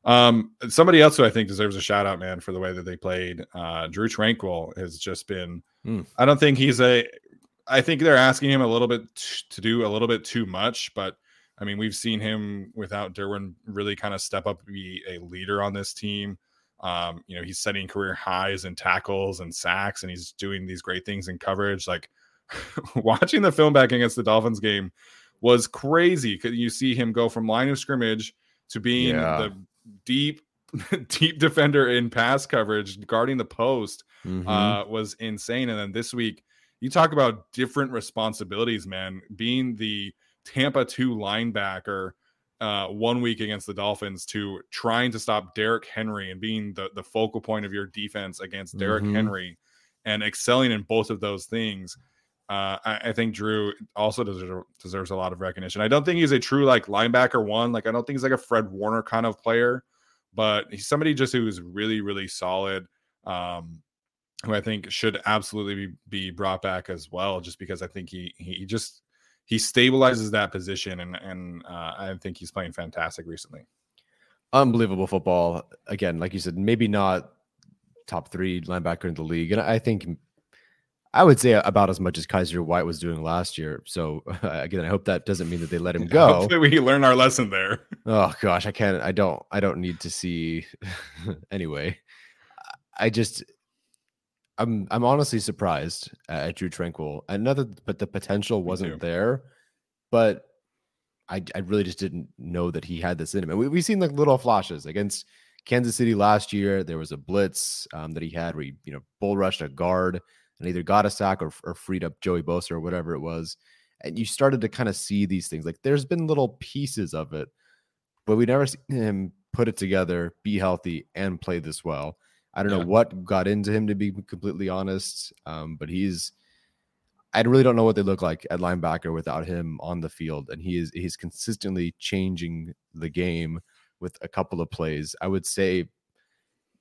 Um, somebody else who I think deserves a shout out, man, for the way that they played. Uh, Drue Tranquill has just been. Mm. I don't think he's a. I think they're asking him a little bit t- to do a little bit too much, but I mean, we've seen him without Derwin really kind of step up be a leader on this team. Um, you know, he's setting career highs in tackles and sacks, and he's doing these great things in coverage. Like watching the film back against the Dolphins game was crazy. Because you see him go from line of scrimmage to being yeah. the deep deep defender in pass coverage guarding the post mm-hmm. uh, was insane and then this week you talk about different responsibilities man being the tampa 2 linebacker uh, one week against the dolphins to trying to stop Derrick henry and being the, the focal point of your defense against Derrick mm-hmm. henry and excelling in both of those things uh, I, I, think Drue also deserves, deserves a lot of recognition. I don't think he's a true like linebacker one. Like I don't think he's like a Fred Warner kind of player, but he's somebody just who is really really solid. Um, who I think should absolutely be, be brought back as well, just because I think he he just he stabilizes that position, and and uh, I think he's playing fantastic recently. Unbelievable football. Again, like you said, maybe not top three linebacker in the league, and I think I would say about as much as Kyzir White was doing last year. So again, I hope that doesn't mean that they let him go. Hopefully we learn our lesson there. Oh gosh, I can't. I don't. I don't need to see. anyway, I just. I'm. I'm honestly surprised at Drue Tranquill. Another, but the potential wasn't there. But I. I really just didn't know that he had this in him. And we, we've seen like little flashes against Kansas City last year. There was a blitz um, that he had where he, you know, bull rushed a guard and either got a sack or, or freed up Joey Bosa or whatever it was. And you started to kind of see these things. Like there's been little pieces of it, but we never seen him put it together, be healthy, and play this well. I don't yeah. know what got into him to be completely honest. Um, but he's I really don't know what they look like at linebacker without him on the field. And he is he's consistently changing the game with a couple of plays. I would say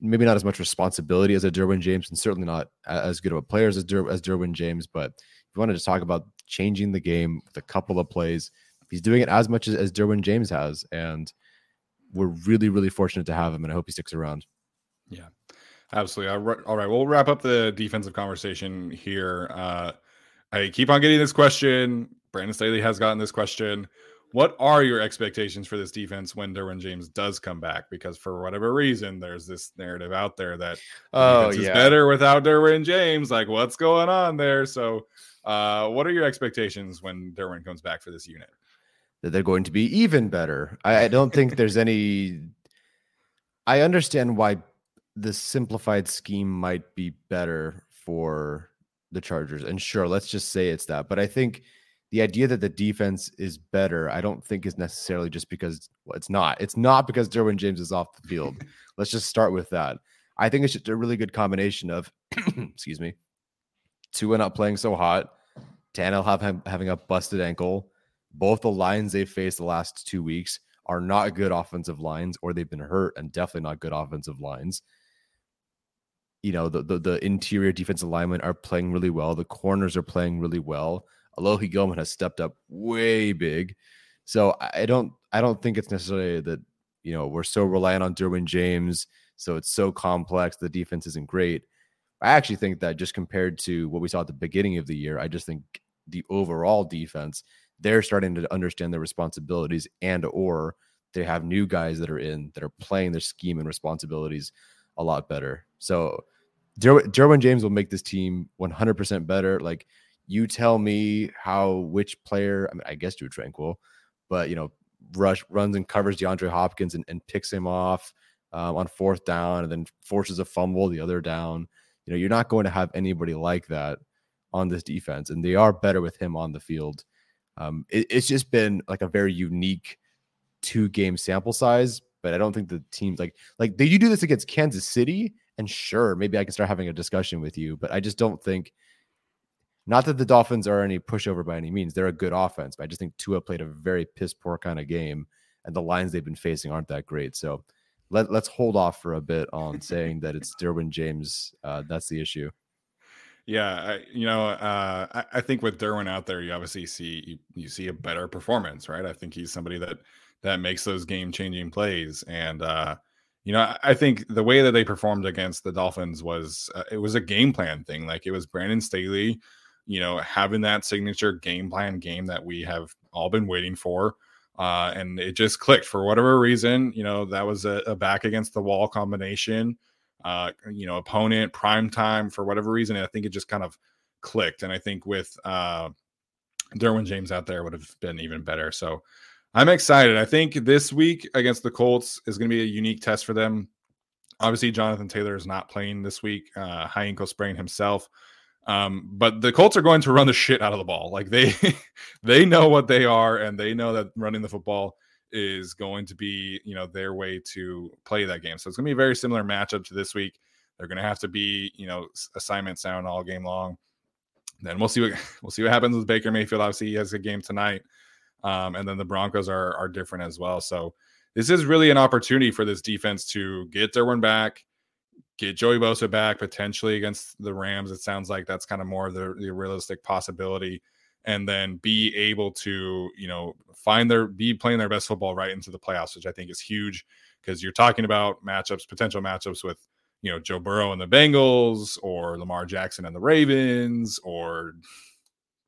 maybe not as much responsibility as a Derwin James, and certainly not as good of a player as Der- as Derwin James. But if you wanted to talk about changing the game with a couple of plays, he's doing it as much as, as Derwin James has, and we're really really fortunate to have him, and I hope he sticks around. Yeah, absolutely. All right, we'll wrap up the defensive conversation here. Uh, I keep on getting this question. Brandon Staley has gotten this question. What are your expectations for this defense when Derwin James does come back? Because for whatever reason, there's this narrative out there that oh yeah, is better without Derwin James. Like, what's going on there? So, uh, what are your expectations when Derwin comes back for this unit? That they're going to be even better. I, I don't think there's any. I understand why the simplified scheme might be better for the Chargers, and sure, let's just say it's that. But I think the idea that the defense is better, I don't think is necessarily just because well, it's not. It's not because Derwin James is off the field. Let's just start with that. I think it's just a really good combination of, excuse me, Tua not playing so hot, Tannehill have, having a busted ankle. Both the lines they've faced the last two weeks are not good offensive lines, or they've been hurt and definitely not good offensive lines. You know, the, the, the interior defensive linemen are playing really well. The corners are playing really well. Alohi Gilman has stepped up way big. So I don't I don't think it's necessarily that you know we're so reliant on Derwin James, so it's so complex. The defense isn't great. I actually think that just compared to what we saw at the beginning of the year, I just think the overall defense they're starting to understand their responsibilities and or they have new guys that are in that are playing their scheme and responsibilities a lot better. So Derwin James will make this team 100% better. Like you tell me how which player, I mean, I guess Drue Tranquill, but you know, rush runs and covers DeAndre Hopkins and, and picks him off um, on fourth down and then forces a fumble the other down. You know, you're not going to have anybody like that on this defense, and they are better with him on the field. Um, it, it's just been like a very unique two game sample size, but I don't think the teams like like did you do this against Kansas City? And sure, maybe I can start having a discussion with you, but I just don't think Not that the Dolphins are any pushover by any means. They're a good offense, but I just think Tua played a very piss poor kind of game, and the lines they've been facing aren't that great. So let, let's hold off for a bit on saying that it's Derwin James. Uh, that's the issue. Yeah, I, you know, uh, I, I, think with Derwin out there, you obviously see you, you, see a better performance, right? I think he's somebody that that makes those game changing plays, and uh, you know, I think the way that they performed against the Dolphins was uh, it was a game plan thing. Like it was Brandon Staley, you know, having that signature game plan game that we have all been waiting for. Uh, and it just clicked for whatever reason. You know, that was a, a back against the wall combination. Uh, you know, opponent prime time for whatever reason. I think it just kind of clicked. And I think with uh, Derwin James out there would have been even better. So I'm excited. I think this week against the Colts is going to be a unique test for them. Obviously, Jonathan Taylor is not playing this week, uh, high ankle sprain himself. Um, but the Colts are going to run the shit out of the ball. Like they they know what they are, and they know that running the football is going to be, you know, their way to play that game. So it's gonna be a very similar matchup to this week. They're gonna have to be, you know, assignment sound all game long. Then we'll see what we'll see what happens with Baker Mayfield. Obviously, he has a game tonight. Um, and then the Broncos are are different as well. So this is really an opportunity for this defense to get their one back, get Joey Bosa back potentially against the Rams. It sounds like that's kind of more the, the realistic possibility. And then be able to, you know, find their be playing their best football right into the playoffs, which I think is huge because you're talking about matchups, potential matchups with, you know, Joe Burrow and the Bengals or Lamar Jackson and the Ravens or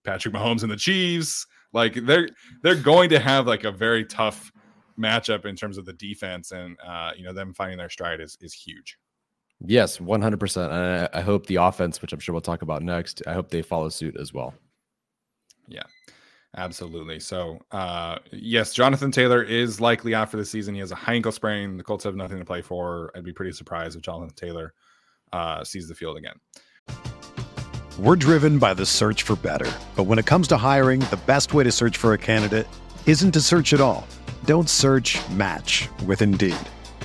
Patrick Mahomes and the Chiefs. Like they're they're going to have like a very tough matchup in terms of the defense, and uh, you know them finding their stride is is huge. Yes, one hundred percent. And I, I hope the offense, which I'm sure we'll talk about next, I hope they follow suit as well. Yeah. Absolutely. So, uh, yes, Jonathan Taylor is likely out for the season. He has a high ankle sprain. The Colts have nothing to play for. I'd be pretty surprised if Jonathan Taylor uh, sees the field again. We're driven by the search for better. But when it comes to hiring, the best way to search for a candidate isn't to search at all. Don't search match with Indeed.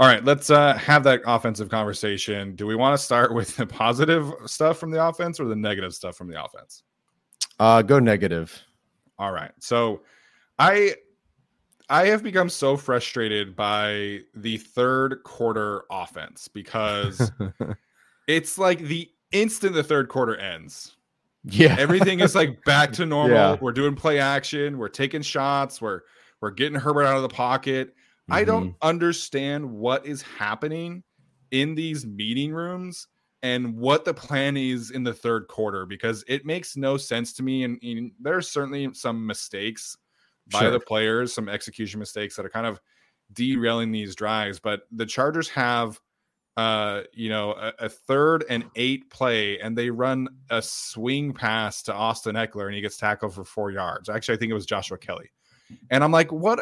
All right, let's uh, have that offensive conversation. Do we want to start with the positive stuff from the offense or the negative stuff from the offense? Uh, go negative. All right. So I I have become so frustrated by the third quarter offense because it's like the instant the third quarter ends. Yeah. Everything is like back to normal. Yeah. We're doing play action, we're taking shots, we're we're getting Herbert out of the pocket. Mm-hmm. I don't mm-hmm. understand what is happening in these meeting rooms and what the plan is in the third quarter because it makes no sense to me and, and there's certainly some mistakes by sure. the players, some execution mistakes that are kind of derailing these drives. But the Chargers have, uh, you know, a, a, third and eight play, and they run a swing pass to Austin Ekeler, and he gets tackled for four yards. Actually, I think it was Joshua Kelley. and I'm like, what?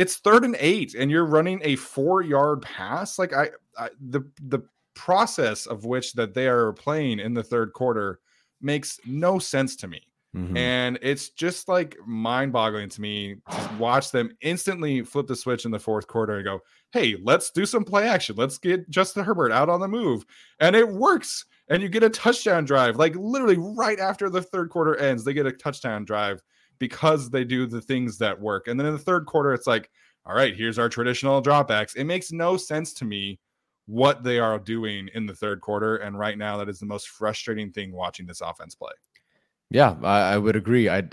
It's third and eight, and you're running a four yard pass. Like I, I the the process of which that they are playing in the third quarter makes no sense to me. Mm-hmm. And it's just like mind boggling to me to watch them instantly flip the switch in the fourth quarter and go, Hey, let's do some play action. Let's get Justin Herbert out on the move. And it works. And you get a touchdown drive. Like literally right after the third quarter ends, they get a touchdown drive because they do the things that work. And then in the third quarter, it's like, All right, here's our traditional dropbacks. It makes no sense to me what they are doing in the third quarter. And right now, that is the most frustrating thing watching this offense play. Yeah, I, I would agree. I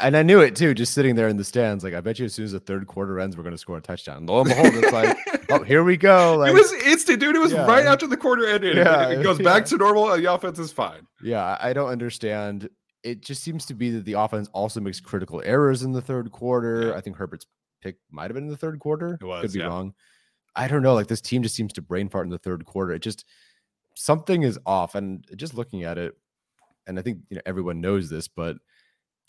and I knew it too, just sitting there in the stands. Like, I bet you as soon as the third quarter ends, we're going to score a touchdown. Lo and behold, it's like, oh, here we go. Like, it was instant, dude. It was yeah. right after the quarter ended. Yeah, it goes yeah. back to normal. The offense is fine. Yeah, I don't understand. It just seems to be that the offense also makes critical errors in the third quarter. Yeah. I think Herbert's pick might have been in the third quarter. It was. Could be wrong. I don't know. Like this team just seems to brain fart in the third quarter. It just something is off. And just looking at it, and I think you know everyone knows this, but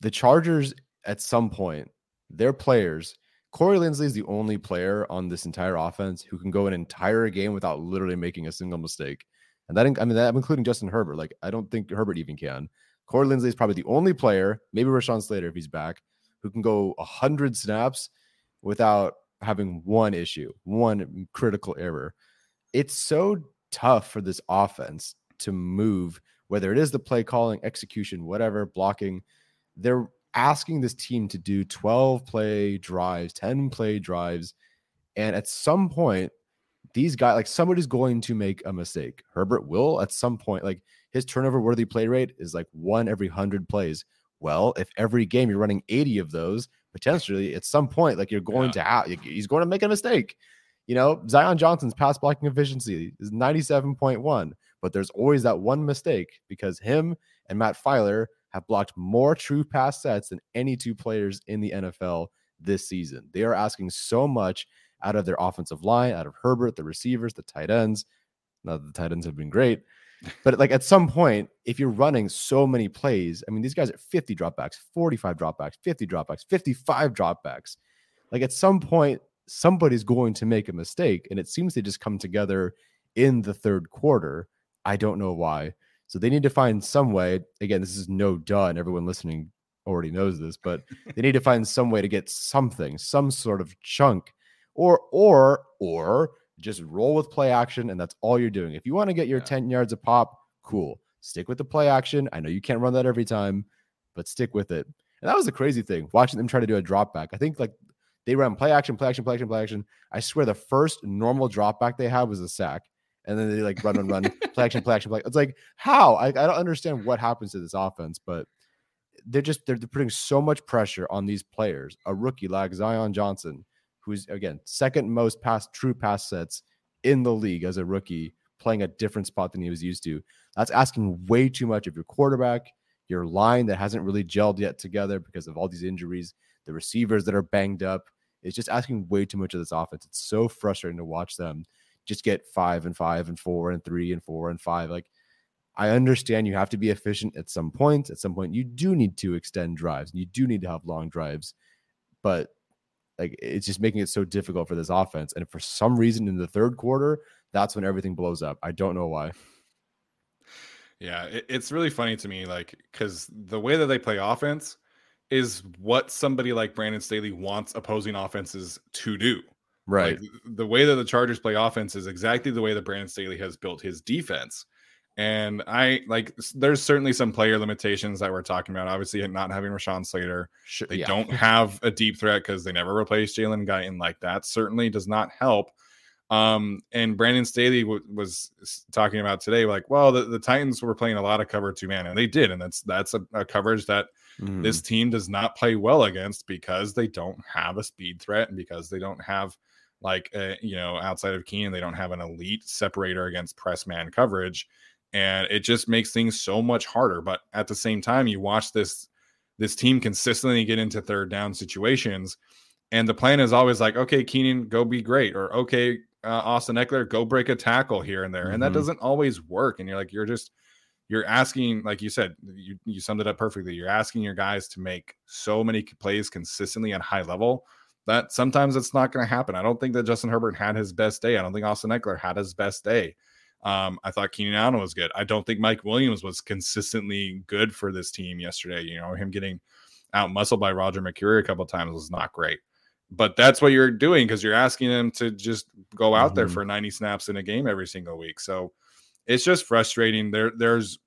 the Chargers at some point, their players, Corey Linsley is the only player on this entire offense who can go an entire game without literally making a single mistake. And that, I mean, that, I'm including Justin Herbert. Like, I don't think Herbert even can. Corey Linsley is probably the only player, maybe Rashawn Slater if he's back, who can go 100 snaps without having one issue, one critical error. It's so tough for this offense to move, whether it is the play calling, execution, whatever, blocking. They're asking this team to do 12 play drives, 10 play drives. And at some point, these guys, like somebody's going to make a mistake. Herbert will at some point, like his turnover worthy play rate is like one every 100 plays. Well, if every game you're running 80 of those, potentially at some point, like you're going yeah. to have, he's going to make a mistake. You know, Zion Johnson's pass blocking efficiency is 97.1, but there's always that one mistake because him and Matt Feiler have blocked more true pass sets than any two players in the NFL this season. They are asking so much out of their offensive line, out of Herbert, the receivers, the tight ends. Now the tight ends have been great. But like at some point, if you're running so many plays, I mean, these guys are 50 dropbacks, 45 dropbacks, 50 dropbacks, 55 dropbacks. Like at some point, somebody's going to make a mistake. And it seems they just come together in the third quarter. I don't know why. So they need to find some way. Again, this is no done. Everyone listening already knows this, but they need to find some way to get something, some sort of chunk, or or or just roll with play action, and that's all you're doing. If you want to get your yeah. 10 yards a pop, cool. Stick with the play action. I know you can't run that every time, but stick with it. And that was the crazy thing, watching them try to do a drop back. I think like they ran play action, play action, play action, play action. I swear the first normal drop back they had was a sack and then they like run and run, play action, play action, play. It's like how I, I don't understand what happens to this offense, but they're just they're, they're putting so much pressure on these players. A rookie like Zion Johnson, who's again second most pass true pass sets in the league as a rookie, playing a different spot than he was used to. That's asking way too much of your quarterback, your line that hasn't really gelled yet together because of all these injuries, the receivers that are banged up. It's just asking way too much of this offense. It's so frustrating to watch them just get five and five and four and three and four and five. Like, I understand you have to be efficient at some point. At some point, you do need to extend drives and you do need to have long drives, but like it's just making it so difficult for this offense. And for some reason, in the third quarter, that's when everything blows up. I don't know why. Yeah, it, it's really funny to me, like because the way that they play offense is what somebody like Brandon Staley wants opposing offenses to do. Right. Like, the way that the Chargers play offense is exactly the way that Brandon Staley has built his defense. And I like there's certainly some player limitations that we're talking about. Obviously, not having Rashawn Slater. Sure, they yeah. don't have a deep threat because they never replaced Jalen Guyton like that. Certainly does not help. Um, and Brandon Staley w- was talking about today, like, well, the, the Titans were playing a lot of cover two man, and they did, and that's that's a, a coverage that mm. this team does not play well against because they don't have a speed threat and because they don't have like uh, you know outside of Keenan, they don't have an elite separator against press man coverage, and it just makes things so much harder. But at the same time, you watch this this team consistently get into third down situations, and the plan is always like, okay, Keenan, go be great, or okay, uh, Austin Ekeler, go break a tackle here and there, mm-hmm. and that mm-hmm. doesn't always work. And you're like, you're just you're asking, like you said, you you summed it up perfectly. You're asking your guys to make so many plays consistently at high level that sometimes it's not going to happen. I don't think that Justin Herbert had his best day. I don't think Austin Ekeler had his best day. Um, I thought Keenan Allen was good. I don't think Mike Williams was consistently good for this team yesterday. You know, him getting out muscled by Roger McCreary a couple times was not great. But that's what you're doing because you're asking them to just go out mm-hmm. there for 90 snaps in a game every single week. So it's just frustrating. There, there's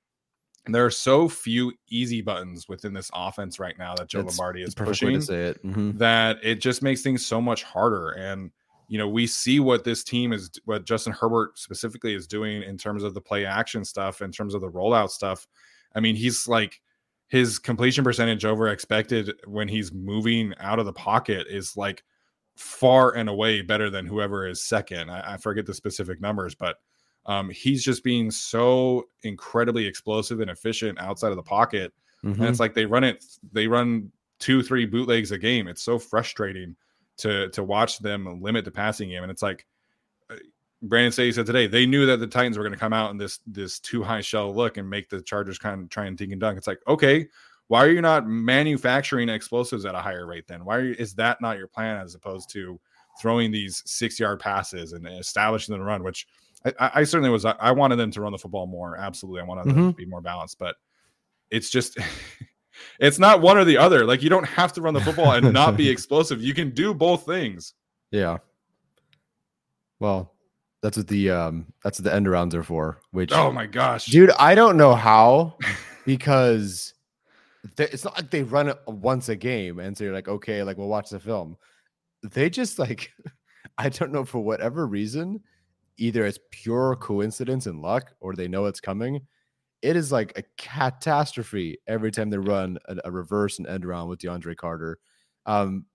there are so few easy buttons within this offense right now that Joe That's Lombardi is pushing it. Mm-hmm. that it just makes things so much harder. And you know, we see what this team is, what Justin Herbert specifically is doing in terms of the play action stuff, in terms of the rollout stuff. I mean, he's like his completion percentage over expected when he's moving out of the pocket is like far and away better than whoever is second. I, I forget the specific numbers, but um, he's just being so incredibly explosive and efficient outside of the pocket. Mm-hmm. And it's like they run it, they run two, three bootlegs a game. It's so frustrating to to watch them limit the passing game. And it's like uh, Brandon Staley said today, they knew that the Titans were going to come out in this this two high shell look and make the Chargers kind of try and dink and dunk. It's like, okay, why are you not manufacturing explosives at a higher rate then? Why you, is that not your plan as opposed to throwing these six yard passes and establishing the run, which I, I, certainly was. I wanted them to run the football more. Absolutely. I wanted mm-hmm. them to be more balanced, but it's just, it's not one or the other. Like you don't have to run the football and not be explosive. You can do both things. Yeah. Well, that's what the um that's what the end rounds are for. Which oh my gosh, dude, I don't know how because it's not like they run it once a game and so you're like okay like we'll watch the film they just like i don't know for whatever reason either it's pure coincidence and luck or they know it's coming it is like a catastrophe every time they run a, a reverse and end around with DeAndre Carter. Um,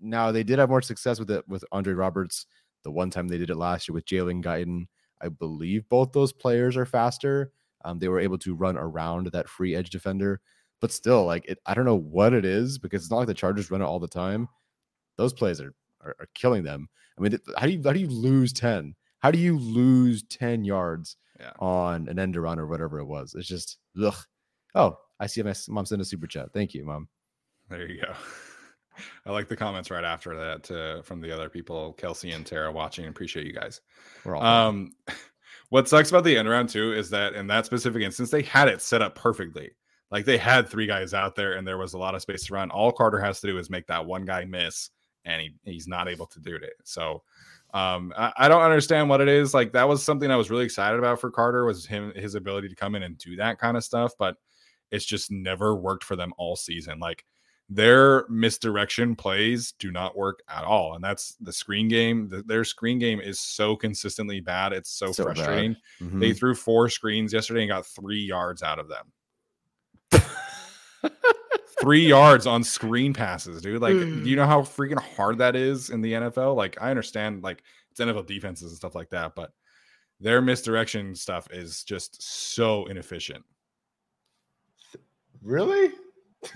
now they did have more success with it with Andre Roberts. The one time they did it last year with Jalen Guyton, I believe both those players are faster. Um, they were able to run around that free edge defender but still, like it, I don't know what it is because it's not like the Chargers run it all the time. Those plays are are, are killing them. I mean, how do you how do you lose ten? How do you lose ten yards yeah. on an end run or whatever it was? It's just ugh. Oh, I see my mom sent a super chat. Thank you, mom. There you go. I like the comments right after that uh, from the other people, Kelsey and Tara watching. Appreciate you guys. We're all um, what sucks about the end round too is that in that specific instance, they had it set up perfectly. Like they had three guys out there and there was a lot of space to run. All Carter has to do is make that one guy miss, and he, he's not able to do it. So um, I, I, don't understand what it is. Like that was something I was really excited about for Carter was him his ability to come in and do that kind of stuff, but it's just never worked for them all season. Like their misdirection plays do not work at all, and that's the screen game. The, their screen game is so consistently bad. It's so, so frustrating. Mm-hmm. They threw four screens yesterday and got three yards out of them. Three yards on screen passes, dude. Like, do you know how freaking hard that is in the NFL? Like, I understand, like, it's NFL defenses and stuff like that, but their misdirection stuff is just so inefficient. Really?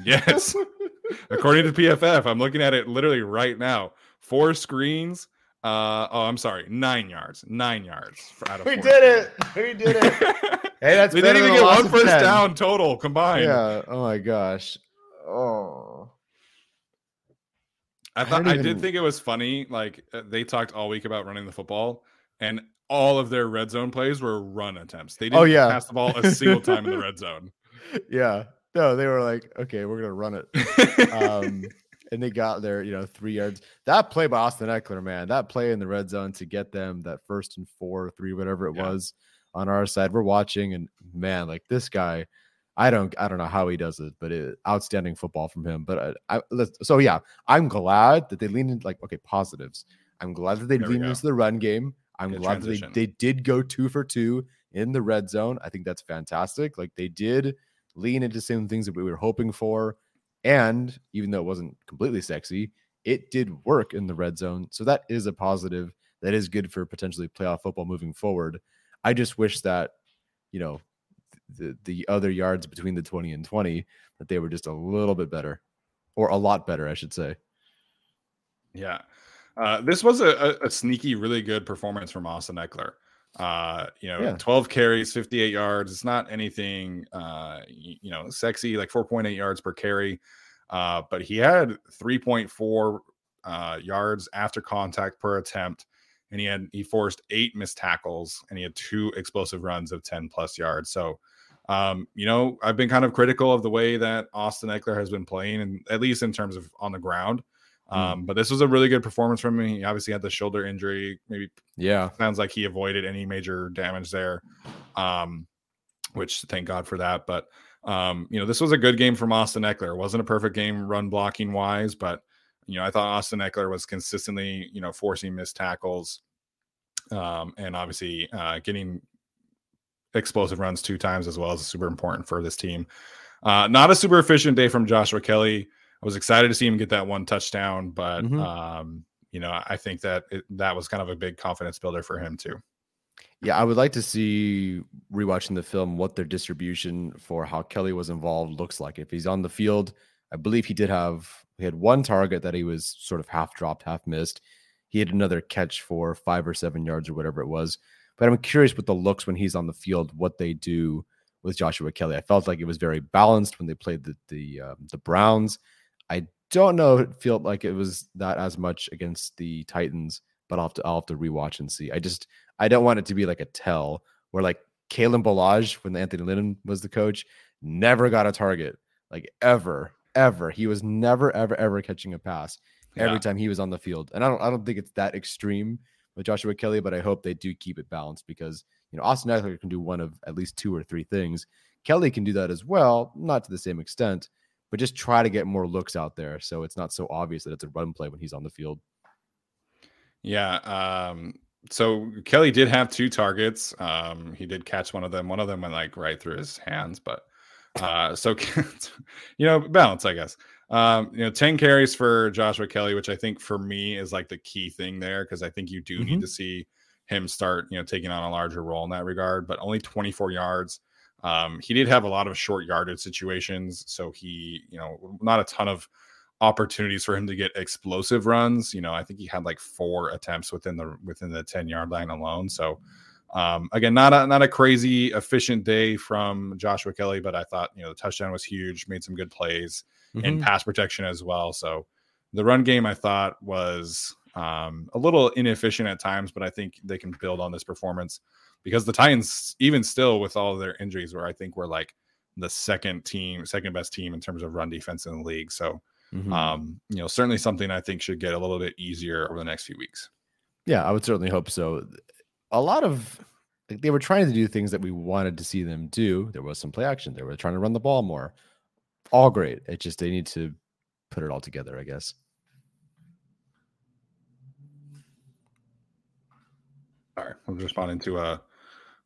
Yes. According to PFF, I'm looking at it literally right now. Four screens. Uh, oh, I'm sorry, nine yards. Nine yards. Out of we did it. We did it. Hey, that's they didn't even get one first 10. down total combined. Yeah. Oh my gosh. Oh. I thought I, even... I did think it was funny. Like uh, they talked all week about running the football, and all of their red zone plays were run attempts. They didn't oh, yeah. pass the ball a single time in the red zone. Yeah. No, they were like, okay, we're gonna run it. um, and they got there, you know, three yards. That play by Austin Ekeler, man, that play in the red zone to get them that first and four, three, whatever it yeah. was on our side. We're watching, and man, like this guy, I don't, I don't know how he does it, but it, outstanding football from him. But I, I so yeah, I'm glad that they leaned into like okay positives. I'm glad that they leaned into the run game. I'm Good glad that they, they did go two for two in the red zone. I think that's fantastic. Like they did lean into some things that we were hoping for. And even though it wasn't completely sexy, it did work in the red zone. So that is a positive. That is good for potentially playoff football moving forward. I just wish that, you know, the the other yards between the 20 and 20 that they were just a little bit better or a lot better, I should say. Yeah. Uh, this was a, a, sneaky, really good performance from Austin Ekeler. Uh, you know, yeah. 12 carries, 58 yards. It's not anything, uh, you, you know, sexy, like 4.8 yards per carry. Uh, but he had 3.4 uh, yards after contact per attempt and he had he forced eight missed tackles and he had two explosive runs of 10 plus yards. So um, you know, I've been kind of critical of the way that Austin Ekeler has been playing, and at least in terms of on the ground. Mm. Um, mm. but this was a really good performance from him. He obviously had the shoulder injury. Maybe yeah, sounds like he avoided any major damage there. Um, which thank God for that. But um, you know, this was a good game from Austin Ekeler. It wasn't a perfect game run blocking wise, but you know, I thought Austin Ekeler was consistently, you know, forcing missed tackles, um, and obviously uh, getting explosive runs two times as well is super important for this team. uh, not a super efficient day from Joshua Kelley. I was excited to see him get that one touchdown, but Mhm. um, you know, I think that it, that was kind of a big confidence builder for him too. Yeah, I would like to see rewatching the film what their distribution for how Kelley was involved looks like. If he's on the field, I believe he did have he had one target that he was sort of half dropped, half missed. He had another catch for five or seven yards or whatever it was. But I'm curious with the looks when he's on the field, what they do with Joshua Kelley. I felt like it was very balanced when they played the the um, the Browns. I don't know, it felt like it was that as much against the Titans, but I'll have to I'll have to rewatch and see. I just I don't want it to be like a tell where like Kalen Ballage, when Anthony Lynn was the coach, never got a target, like ever, ever. He was never, ever, ever catching a pass every Yeah. time he was on the field. And I don't I don't think it's that extreme with Joshua Kelley, but I hope they do keep it balanced because you know Austin Ekeler can do one of at least two or three things. Kelley can do that as well, not to the same extent, but just try to get more looks out there so it's not so obvious that it's a run play when he's on the field. Yeah. Um, so Kelley did have two targets. Um, he did catch one of them. One of them went like right through his hands, but uh, so you know, balance, I guess. Um, you know, 10 carries for Joshua Kelley, which I think for me is like the key thing there because I think you do need Mhm. to see him start, you know, taking on a larger role in that regard, but only 24 yards. Um, he did have a lot of short yardage situations, so he, you know, not a ton of opportunities for him to get explosive runs. You know, I think he had like four attempts within the within the 10 yard line alone. So um again, not a not a crazy efficient day from Joshua Kelley, but I thought, you know, the touchdown was huge, made some good plays and Mhm. pass protection as well. So the run game I thought was um, a little inefficient at times, but I think they can build on this performance because the Titans, even still with all of their injuries, where I think we're like the second team, second best team in terms of run defense in the league. So Mhm. um, you know, certainly something I think should get a little bit easier over the next few weeks. Yeah, I would certainly hope so. A lot of like, they were trying to do things that we wanted to see them do. There was some play action. They were trying to run the ball more. All great. It just they need to put it all together, I guess. All right, I'm responding to a,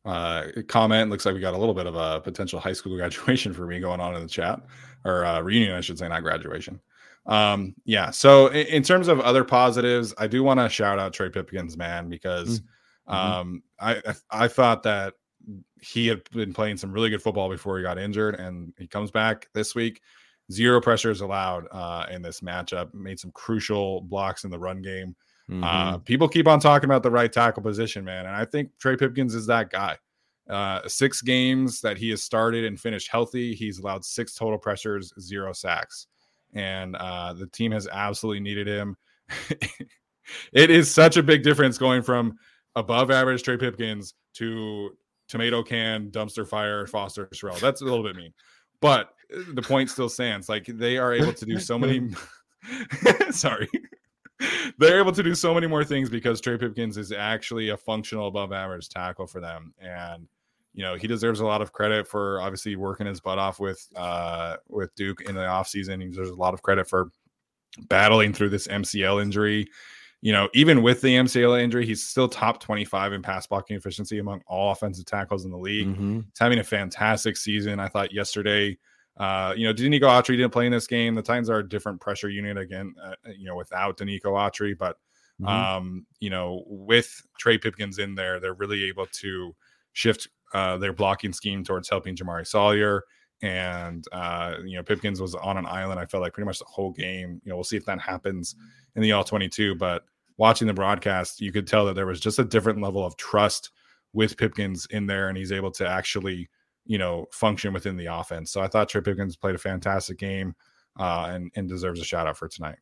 a comment. Looks like we got a little bit of a potential high school graduation for me going on in the chat, or uh, reunion, I should say, not graduation. Um, yeah. So in, in terms of other positives, I do want to shout out Trey Pipkins, man, because Mhm. um, I I thought that he had been playing some really good football before he got injured, and he comes back this week. Zero pressures allowed uh, in this matchup. Made some crucial blocks in the run game. Uh, Mhm. people keep on talking about the right tackle position, man, and I think Trey Pipkins is that guy. Uh, six games that he has started and finished healthy, he's allowed six total pressures, zero sacks, and uh, the team has absolutely needed him. it is such a big difference going from above average Trey Pipkins to tomato can dumpster fire Foster Sarell. That's a little bit mean, but uh, the point still stands. Like they are able to do so many. Sorry. They're able to do so many more things because Trey Pipkins is actually a functional above average tackle for them. And you know, he deserves a lot of credit for obviously working his butt off with uh with Duke in the offseason. He deserves a lot of credit for battling through this MCL injury. You know, even with the MCL injury, he's still top 25 in pass blocking efficiency among all offensive tackles in the league. Mhm. He's having a fantastic season. I thought yesterday, uh, you know, Denico Autry didn't play in this game. The Titans are a different pressure unit again, uh, you know, without Denico Autry. But, Mhm. um, you know, with Trey Pipkins in there, they're really able to shift uh, their blocking scheme towards helping Jamaree Salyer. And, uh, you know, Pipkins was on an island, I felt like pretty much the whole game. You know, we'll see if that happens in the all 22. But watching the broadcast, you could tell that there was just a different level of trust with Pipkins in there, and he's able to actually, you know, function within the offense. So I thought Trey Pipkins played a fantastic game uh, and and deserves a shout out for tonight.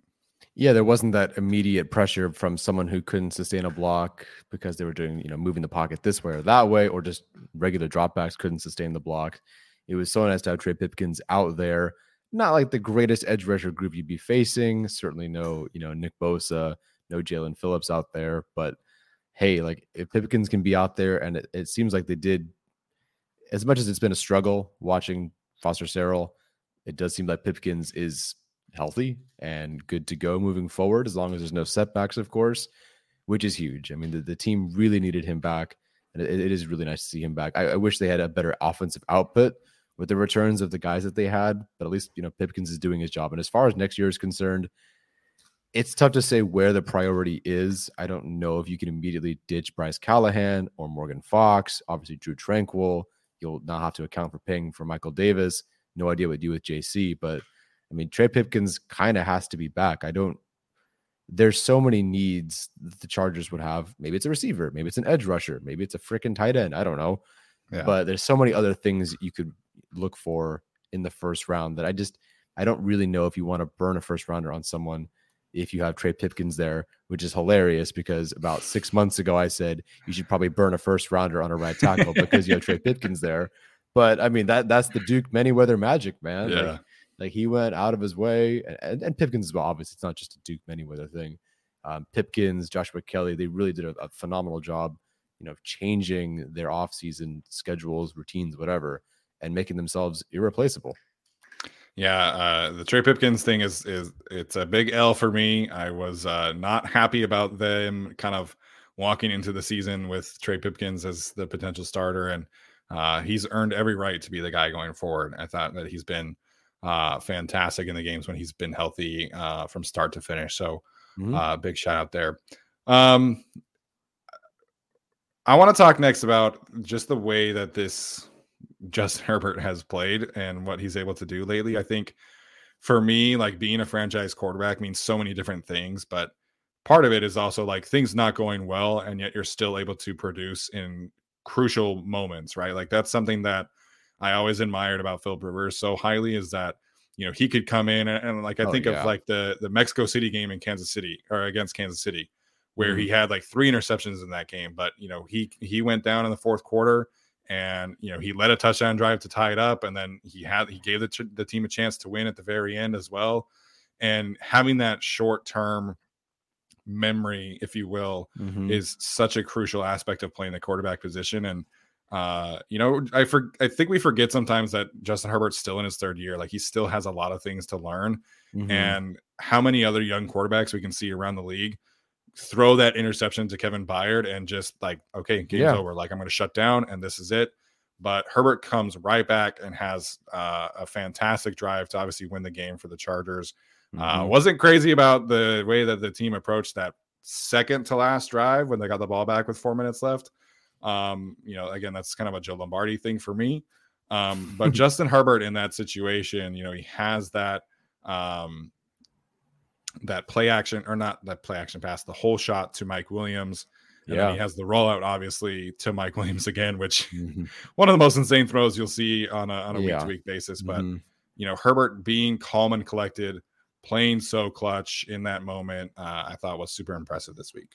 Yeah, there wasn't that immediate pressure from someone who couldn't sustain a block because they were doing, you know, moving the pocket this way or that way, or just regular dropbacks couldn't sustain the block. It was so nice to have Trey Pipkins out there. Not like the greatest edge rusher group you'd be facing. Certainly no, you know, Nick Bosa, no Jaelan Phillips out there. But hey, like if Pipkins can be out there, and it, it seems like they did, as much as it's been a struggle watching Foster Sarell, it does seem like Pipkins is healthy and good to go moving forward, as long as there's no setbacks, of course, which is huge. I mean, the, the team really needed him back, and it, it is really nice to see him back. I, I wish they had a better offensive output with the returns of the guys that they had, but at least you know Pipkins is doing his job. And as far as next year is concerned, it's tough to say where the priority is. I don't know if you can immediately ditch Bryce Callahan or Morgan Fox. Obviously, Drue Tranquill. You'll not have to account for paying for Michael Davis. No idea what to do with JC, but I mean Trey Pipkins kind of has to be back. I don't. There's so many needs that the Chargers would have. Maybe it's a receiver. Maybe it's an edge rusher. Maybe it's a freaking tight end. I don't know. Yeah. But there's so many other things you could look for in the first round that I just I don't really know if you want to burn a first rounder on someone if you have Trey Pipkins there, which is hilarious because about six months ago I said you should probably burn a first rounder on a right tackle because you have Trey Pipkins there. But I mean that that's the Duke Manyweather magic, man. Yeah. Like, like he went out of his way, and, and Pipkins as well. Obviously, it's not just a Duke Manyweather thing. Um, Pipkins, Joshua Kelley, they really did a, a phenomenal job, you know, changing their offseason schedules, routines, whatever, and making themselves irreplaceable. Yeah, uh, the Trey Pipkins thing is is it's a big L for me. I was uh, not happy about them kind of walking into the season with Trey Pipkins as the potential starter, and uh, he's earned every right to be the guy going forward. I thought that he's been uh, fantastic in the games when he's been healthy uh, from start to finish. So, mm-hmm. Uh, big shout out there. Um, I want to talk next about just the way that this Justin Herbert has played and what he's able to do lately. I think for me, like being a franchise quarterback means so many different things, but part of it is also like things not going well, and yet you're still able to produce in crucial moments, right? Like that's something that I always admired about Phil Rivers so highly is that you know he could come in and, and like I oh, think yeah. of like the the Mexico City game in Kansas City or against Kansas City where mm-hmm. he had like three interceptions in that game, but you know he he went down in the fourth quarter and you know he led a touchdown drive to tie it up and then he had he gave the, the team a chance to win at the very end as well and having that short term memory if you will mm-hmm. is such a crucial aspect of playing the quarterback position and uh you know i for i think we forget sometimes that justin herbert's still in his third year like he still has a lot of things to learn mm-hmm. and how many other young quarterbacks we can see around the league throw that interception to Kevin Byard and just like, okay, game's yeah. over. Like I'm going to shut down and this is it. But Herbert comes right back and has uh, a fantastic drive to obviously win the game for the Chargers. Uh, mm-hmm. Uh, wasn't crazy about the way that the team approached that second to last drive when they got the ball back with four minutes left. Um, you know, again, that's kind of a Joe Lombardi thing for me. Um, but Justin Herbert in that situation, you know, he has that um, that play action or not that play action pass, the whole shot to Mike Williams. And yeah. he has the rollout, obviously, to Mike Williams again, which mm-hmm. one of the most insane throws you'll see on a on a week to week basis. But mm-hmm. you know, Herbert being calm and collected, playing so clutch in that moment, uh, I thought was super impressive this week.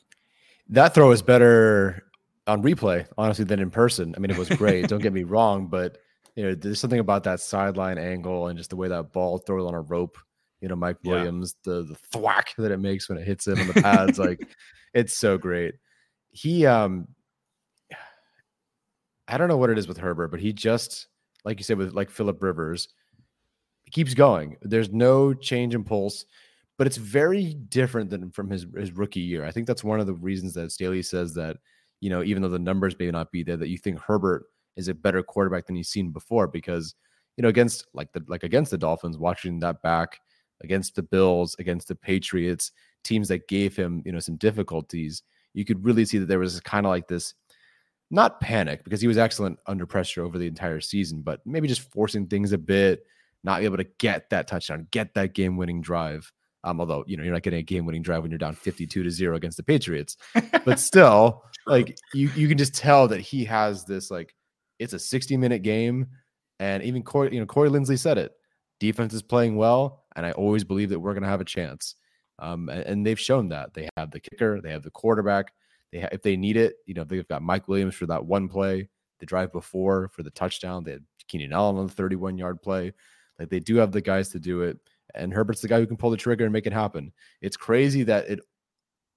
That throw is better on replay, honestly, than in person. I mean, it was great. Don't get me wrong, but you know, there's something about that sideline angle and just the way that ball throws on a rope you know Mike Williams, yeah. the the thwack that it makes when it hits it on the pads, like it's so great. He um I don't know what it is with Herbert, but he just like you said with like Philip Rivers, he keeps going. There's no change in pulse, but it's very different than from his his rookie year. I think that's one of the reasons that Staley says that you know even though the numbers may not be there, that you think Herbert is a better quarterback than he's seen before because you know against like the like against the Dolphins, watching that back against the Bills, against the Patriots, teams that gave him, you know, some difficulties, you could really see that there was kind of like this not panic because he was excellent under pressure over the entire season, but maybe just forcing things a bit, not able to get that touchdown, get that game winning drive. Um, although you know you're not getting a game winning drive when you're down 52 to zero against the Patriots, but still, like you you can just tell that he has this like it's a 60 minute game, and even Corey, you know Corey Linsley said it. Defense is playing well and I always believe that we're going to have a chance. Um, and, and, they've shown that they have the kicker, they have the quarterback. They ha- if they need it, you know, they've got Mike Williams for that one play, the drive before for the touchdown. They had Keenan Allen on the 31 yard play. Like they do have the guys to do it. And Herbert's the guy who can pull the trigger and make it happen. It's crazy that it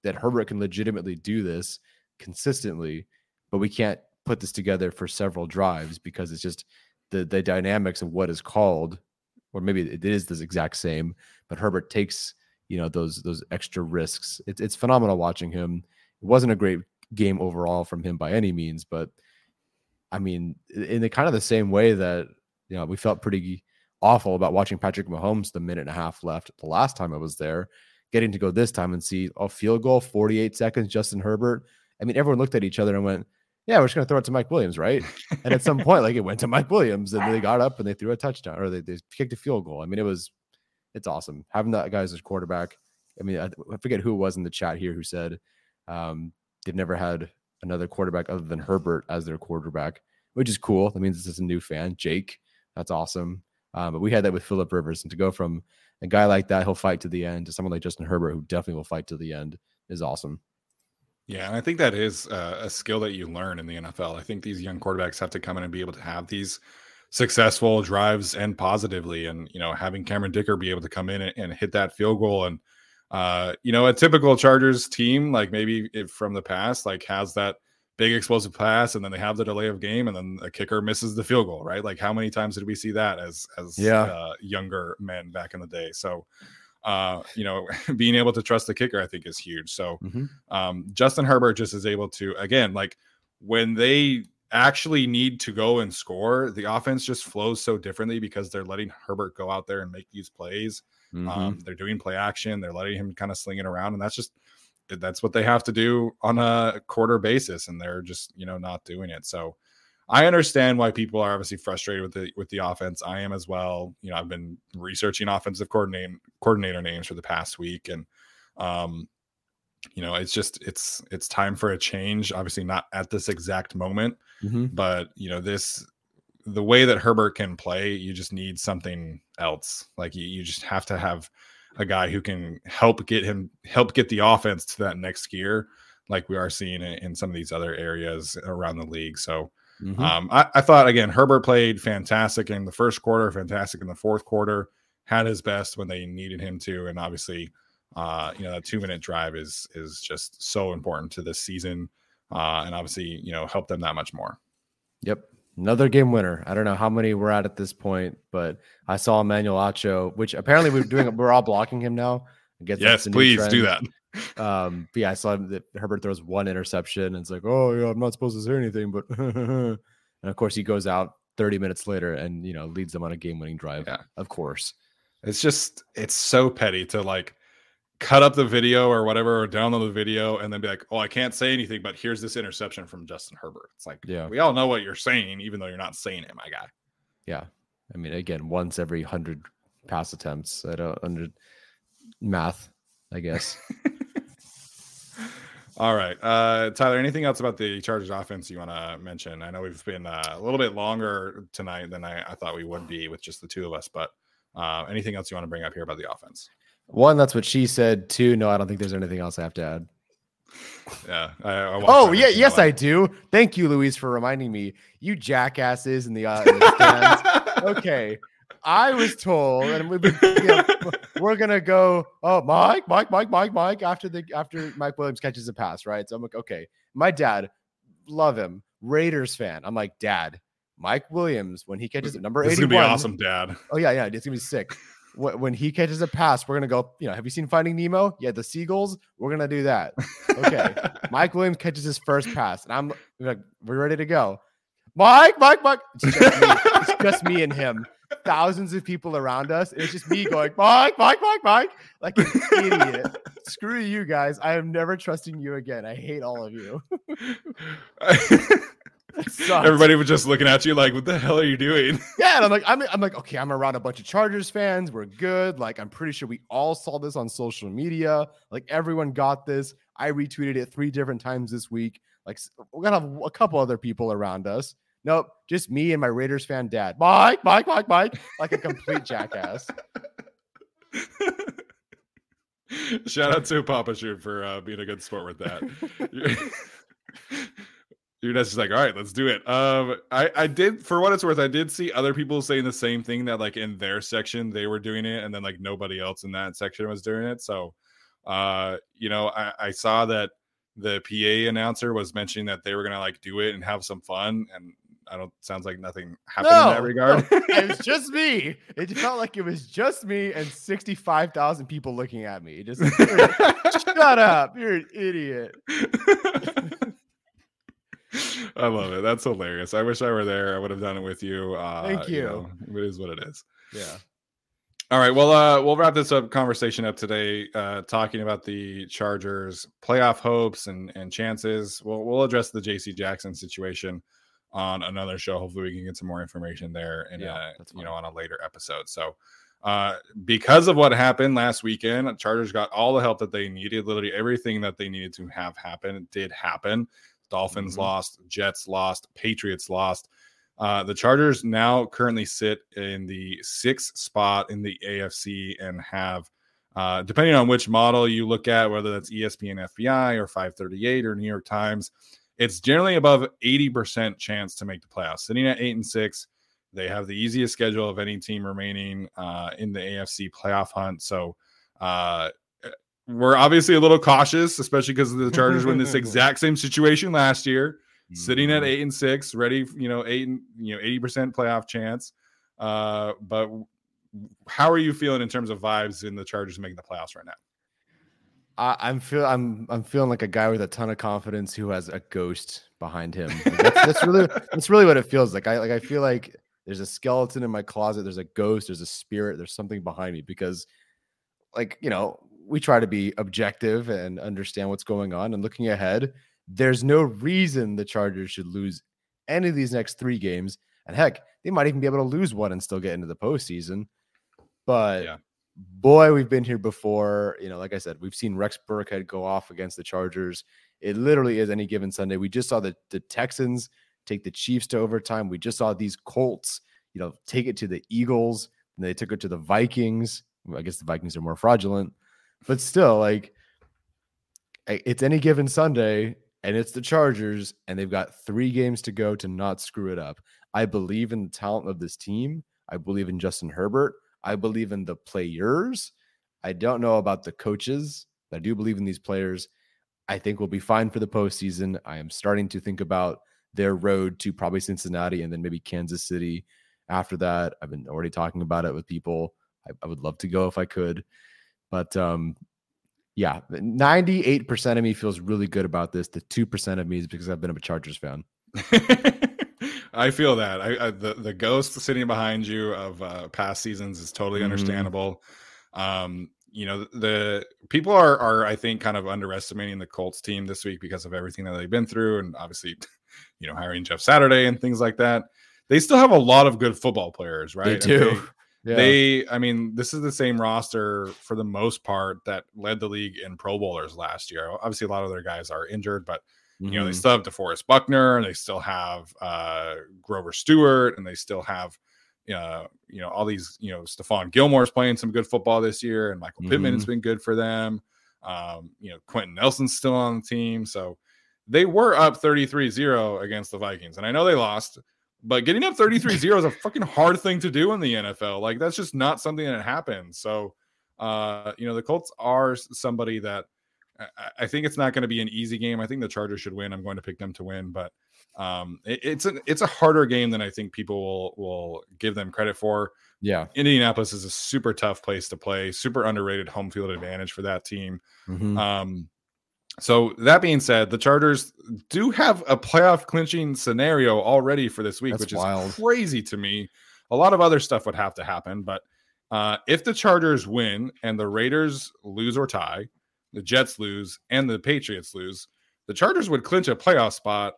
that Herbert can legitimately do this consistently, but we can't put this together for several drives because it's just the the dynamics of what is called or maybe it is the exact same, but Herbert takes you know those those extra risks. It's it's phenomenal watching him. It wasn't a great game overall from him by any means, but I mean, in the kind of the same way that you know, we felt pretty awful about watching Patrick Mahomes the minute and a half left the last time I was there. Getting to go this time and see a field goal, 48 seconds, Justin Herbert. I mean, everyone looked at each other and went, Yeah, we're just gonna throw it to Mike Williams, right? and at some point, like it went to Mike Williams, and they got up and they threw a touchdown or they, they kicked a field goal. I mean, it was it's awesome having that guy as a quarterback. I mean, I, I forget who it was in the chat here who said um, they've never had another quarterback other than Herbert as their quarterback, which is cool. That means this is a new fan, Jake. That's awesome. Um, but we had that with Philip Rivers, and to go from a guy like that, he'll fight to the end, to someone like Justin Herbert, who definitely will fight to the end, is awesome. Yeah, and I think that is a, a skill that you learn in the NFL. I think these young quarterbacks have to come in and be able to have these successful drives and positively, and you know, having Cameron Dicker be able to come in and, and hit that field goal and uh, you know, a typical Chargers team, like maybe from the past, like has that big explosive pass and then they have the delay of game and then the kicker misses the field goal, right? Like how many times did we see that as as yeah. uh, younger men back in the day? So uh, you know, being able to trust the kicker, I think, is huge. So mm-hmm. um, Justin Herbert just is able to again, like when they actually need to go and score, the offense just flows so differently because they're letting Herbert go out there and make these plays. Mm-hmm. Um, they're doing play action, they're letting him kind of sling it around, and that's just that's what they have to do on a quarter basis, and they're just you know not doing it. So I understand why people are obviously frustrated with the with the offense. I am as well. You know, I've been researching offensive coordinator coordinator names for the past week, and um, you know, it's just it's it's time for a change. Obviously, not at this exact moment, mm-hmm. but you know, this the way that Herbert can play, you just need something else. Like you, you just have to have a guy who can help get him help get the offense to that next gear, like we are seeing in, in some of these other areas around the league. So Mhm. um, I, I thought again, Herbert played fantastic in the first quarter, fantastic in the fourth quarter, had his best when they needed him to, and obviously, uh, you know, that two minute drive is is just so important to this season, uh, and obviously, you know, help them that much more. Yep. Another game winner. I don't know how many we're at at this point, but I saw Emmanuel Acho, which apparently we're doing. we're all blocking him now. I guess Yes, please do that. Um, but yeah, I saw that Herbert throws one interception, and it's like, oh yeah, I'm not supposed to say anything, but and of course he goes out 30 minutes later and you know leads them on a game-winning drive. Yeah. Of course. It's just it's so petty to like cut up the video or whatever or download the video and then be like, oh, I can't say anything, but here's this interception from Justin Herbert. It's like, Yeah. we all know what you're saying, even though you're not saying it, my guy. Yeah. I mean, again, once every hundred pass attempts. I don't under math, I guess. All right. Uh, Tyler, anything else about the Chargers offense you want to mention? I know we've been uh, a little bit longer tonight than I, I thought we would be with just the two of us, but uh, anything else you want to bring up here about the offense? One, that's what she said. Two, no, I don't think there's anything else I have to add. Yeah. I, I Oh yeah, yes I do. Thank you, Louise, for reminding me. You jackasses in the, uh, in the stands. okay. I was told, and we've been, you know, we're gonna go. Oh, Mike, Mike, Mike, Mike, Mike. After the after Mike Williams catches a pass, right? So I'm like, okay. My dad, love him, Raiders fan. I'm like, Dad, Mike Williams when he catches number This is gonna be awesome, Dad. Oh yeah, yeah, it's gonna be sick. When he catches a pass, we're gonna go. You know, have you seen Finding Nemo? Yeah, the seagulls. We're gonna do that. Okay. Mike Williams catches his first pass, and I'm like, we're ready to go. Mike, Mike, Mike. It's just me, it's just me and him. Thousands of people around us. and It's just me going, Mike, Mike, Mike, Mike, like an idiot. Screw you guys. I am never trusting you again. I hate all of you. Everybody was just looking at you like, "What the hell are you doing?" Yeah, and I'm like, I'm, I'm like, okay, I'm around a bunch of Chargers fans. We're good. Like, I'm pretty sure we all saw this on social media. Like, everyone got this. I retweeted it three different times this week. Like, we're gonna have a couple other people around us. Nope, just me and my Raiders fan dad. Mike, Mike, Mike, Mike, like a complete jackass. Shout out to Papa Shoot for uh, being a good sport with that. You're just like, all right, let's do it. Um, I, I did, for what it's worth, I did see other people saying the same thing that like in their section they were doing it, and then like nobody else in that section was doing it. So, uh, you know, I, I saw that the PA announcer was mentioning that they were gonna like do it and have some fun, and I don't sounds like nothing happened in that regard. no, it was just me. It felt like it was just me and 65,000 people looking at me. Just shut up. You're an idiot. I love it. That's hilarious. I wish I were there. I would have done it with you. Uh, Thank you. you know, it is what it is. Yeah. All right. Well, uh, we'll wrap this up conversation up today, uh, talking about the Chargers playoff hopes and and chances. We'll we'll address the J.C. Jackson situation on another show. Hopefully, we can get some more information there, and yeah, you know, on a later episode. So, uh, because of what happened last weekend, Chargers got all the help that they needed. Literally everything that they needed to have happen did happen. Dolphins mm-hmm. lost, Jets lost, Patriots lost. Uh, the Chargers now currently sit in the sixth spot in the AFC and have, uh, depending on which model you look at, whether that's ESPN FPI or 538 or New York Times, it's generally above 80% chance to make the playoffs. Sitting at eight and six, they have the easiest schedule of any team remaining uh, in the AFC playoff hunt. So, uh, we're obviously a little cautious, especially because the Chargers were in this exact same situation last year, sitting at mm-hmm. eight and six, ready, you know, eight and you know, 80% playoff chance. Uh, but how are you feeling in terms of vibes in the Chargers making the playoffs right now? I, am feel I'm I'm feeling like a guy with a ton of confidence who has a ghost behind him. Like that's, that's really that's really what it feels like. I like I feel like there's a skeleton in my closet. There's a ghost. There's a spirit. There's something behind me because, like you know, we try to be objective and understand what's going on. And looking ahead, there's no reason the Chargers should lose any of these next three games. And heck, they might even be able to lose one and still get into the postseason. But yeah. Boy, we've been here before. You know, like I said, we've seen Rex Burkhead go off against the Chargers. It literally is any given Sunday. We just saw the, the Texans take the Chiefs to overtime. We just saw these Colts, you know, take it to the Eagles, and they took it to the Vikings. I guess the Vikings are more fraudulent. But still, like it's any given Sunday and it's the Chargers and they've got three games to go to not screw it up. I believe in the talent of this team. I believe in Justin Herbert. I believe in the players. I don't know about the coaches, but I do believe in these players. I think we'll be fine for the postseason. I am starting to think about their road to probably Cincinnati and then maybe Kansas City after that. I've been already talking about it with people. I, I would love to go if I could. But um, yeah, 98% of me feels really good about this. The 2% of me is because I've been a Chargers fan. I feel that. I, I, the the ghost sitting behind you of uh, past seasons is totally mm-hmm. understandable. Um, you know, the people are are I think kind of underestimating the Colts team this week because of everything that they've been through, and obviously, you know, hiring Jeff Saturday and things like that. They still have a lot of good football players, right? They do. Yeah. They, I mean, this is the same roster for the most part that led the league in Pro Bowlers last year. Obviously, a lot of their guys are injured, but mm-hmm. you know they mm-hmm. still have DeForest Buckner, and they still have uh, Grover Stewart, and they still have uh, you know all these. You know, Stephon Gilmore's playing some good football this year, and Michael mm-hmm. Pittman has been good for them. Um, you know, Quenton Nelson's still on the team, so they were up 33-0 against the Vikings, and I know they lost but getting up 33-0 is a fucking hard thing to do in the NFL. Like that's just not something that happens. So uh, you know, the Colts are somebody that I, I think it's not going to be an easy game. I think the Chargers should win. I'm going to pick them to win, but um, it, it's an it's a harder game than I think people will will give them credit for. Yeah, Indianapolis is a super tough place to play, super underrated home field advantage for that team. Mm-hmm. Um, so that being said, the Chargers do have a playoff clinching scenario already for this week, That's which wild. is crazy to me. A lot of other stuff would have to happen, but uh, if the Chargers win and the Raiders lose or tie, the Jets lose and the Patriots lose, the Chargers would clinch a playoff spot